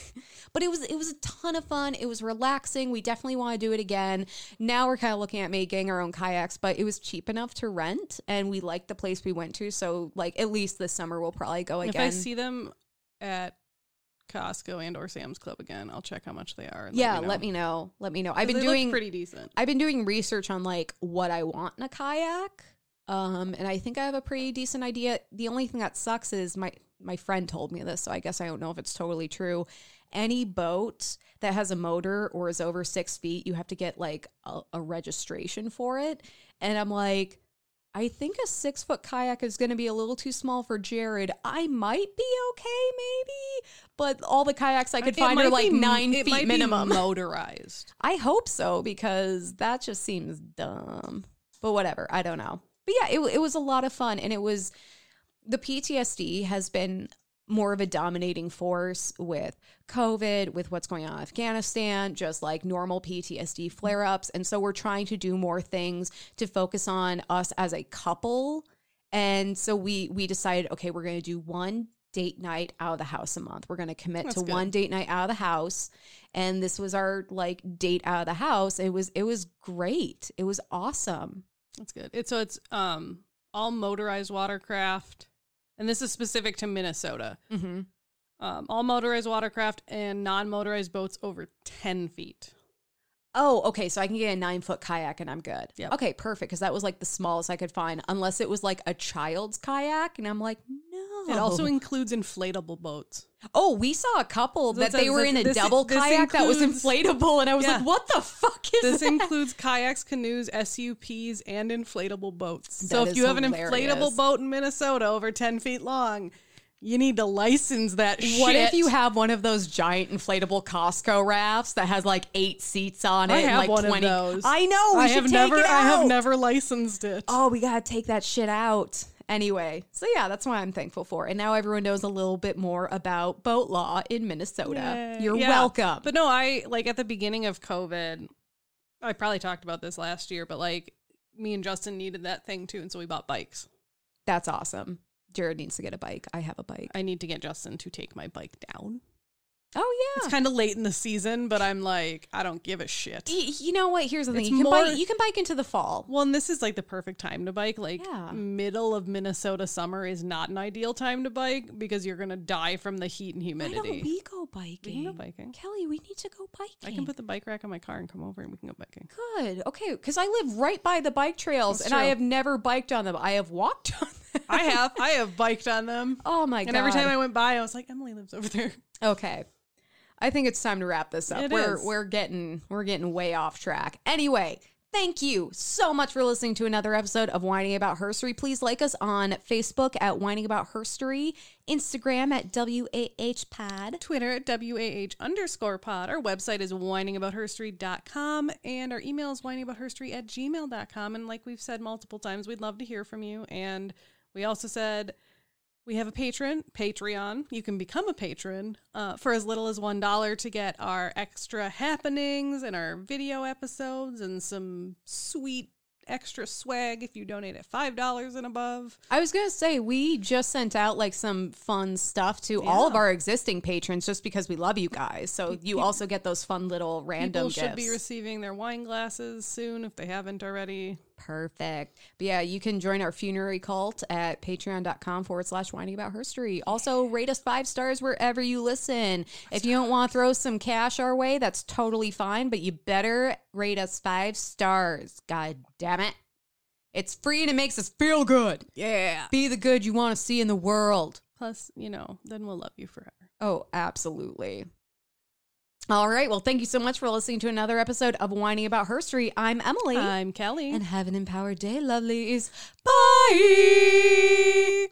but it was it was a ton of fun. It was relaxing. We definitely want to do it again. Now we're kind of looking at making our own kayaks, but it was cheap enough to rent, and we liked the place we went to. So like at least this summer we'll probably go again. If. I see them at Costco and or Sam's Club again, I'll check how much they are. and yeah, know. let me know. Let me know. I've been doing pretty decent. I've been doing research on like what I want in a kayak. Um, and I think I have a pretty decent idea. The only thing that sucks is my my friend told me this, so I guess I don't know if it's totally true. Any boat that has a motor or is over six feet, you have to get like a, a registration for it. And I'm like, I think a six foot kayak is going to be a little too small for Jared. I might be okay, maybe, but all the kayaks I could It find are like be- nine feet minimum. motorized. I hope so because that just seems dumb. But whatever, I don't know. But yeah, it it was a lot of fun and it was the PTSD has been more of a dominating force with COVID, with what's going on in Afghanistan, just like normal PTSD flare ups. And so we're trying to do more things to focus on us as a couple. And so we we decided, okay, we're going to do one date night out of the house a month. We're going to commit That's to good. one date night out of the house. And this was our like date out of the house. It was it was great. It was awesome. That's good. It's so it's um all motorized watercraft, and this is specific to Minnesota. Mm-hmm. Um, all motorized watercraft and non-motorized boats over ten feet. Oh, okay. So I can get a nine foot kayak and I'm good. Yep. Okay, perfect. Because that was like the smallest I could find, unless it was like a child's kayak. And I'm like, no. It also includes inflatable boats. oh, we saw a couple that This- they were in a this- double this kayak that was inflatable. And I was Yeah. like, what the fuck is This that? includes kayaks, canoes, SUPs, and inflatable boats. That so if you have an inflatable boat in Minnesota over ten feet long, you need to license that What shit. if you have one of those giant inflatable Costco rafts that has like eight seats on it? I and have like one 20... of those. I know. We I should have take never. it I have never licensed it. oh, we gotta take that shit out. Anyway, so yeah, that's what I'm thankful for. And now everyone knows a little bit more about boat law in Minnesota. Yay. You're Yeah. welcome. But no, I like at the beginning of COVID, I probably talked about this last year, but like me and Justin needed that thing too, and so we bought bikes. that's awesome. Jared needs to get a bike. I have a bike. I need to get Justin to take my bike down. Oh yeah, It's kind of late in the season, but I'm like, I don't give a shit. Y- you know what? Here's the thing. It's You can more- bike. You can bike into the fall. Well, and this is like the perfect time to bike. Like Yeah. middle of Minnesota summer is not an ideal time to bike because you're gonna die from the heat and Why don't humidity. we go biking? We can go biking. Kelley, we need to go biking. I can put the bike rack on my car and come over and we can go biking. Good. Okay, because I live right by the bike trails, That's and I have never biked on them. I have walked on them. I have. I have biked on them. Oh my god! And every time I went by, I was like, Emily lives over there. Okay. I think it's time to wrap this up. It we're is. we're getting we're getting way off track. Anyway, thank you so much for listening to another episode of Whining About Herstory. Please like us on Facebook at Whining About Herstory, Instagram at WAH pod. Twitter at WAH underscore pod. Our website is whiningaboutherstory.com and our email is whiningaboutherstory at gmail.com. And like we've said multiple times, we'd love to hear from you. And we also said we have a patron, Patreon. You can become a patron uh, for as little as $1 to get our extra happenings and our video episodes and some sweet extra swag if you donate at $5 and above. I was gonna say we just sent out like some fun stuff to all of our existing patrons just because we love you guys. So you also get those fun little random People should be receiving their wine glasses soon if they haven't already. Perfect. But yeah, you can join our funerary cult at patreon.com forward slash whining about herstory. Also, rate us five stars wherever you listen. If you don't want to throw some cash our way, that's totally fine, but you better rate us five stars. God damn it. It's free and it makes us feel good. Yeah. Be the good you want to see in the world. Plus, you know, then we'll love you forever. Oh, absolutely. All right. Well, thank you so much for listening to another episode of Whining About Herstory. I'm Emily. I'm Kelley. and have an empowered day, lovelies. Bye.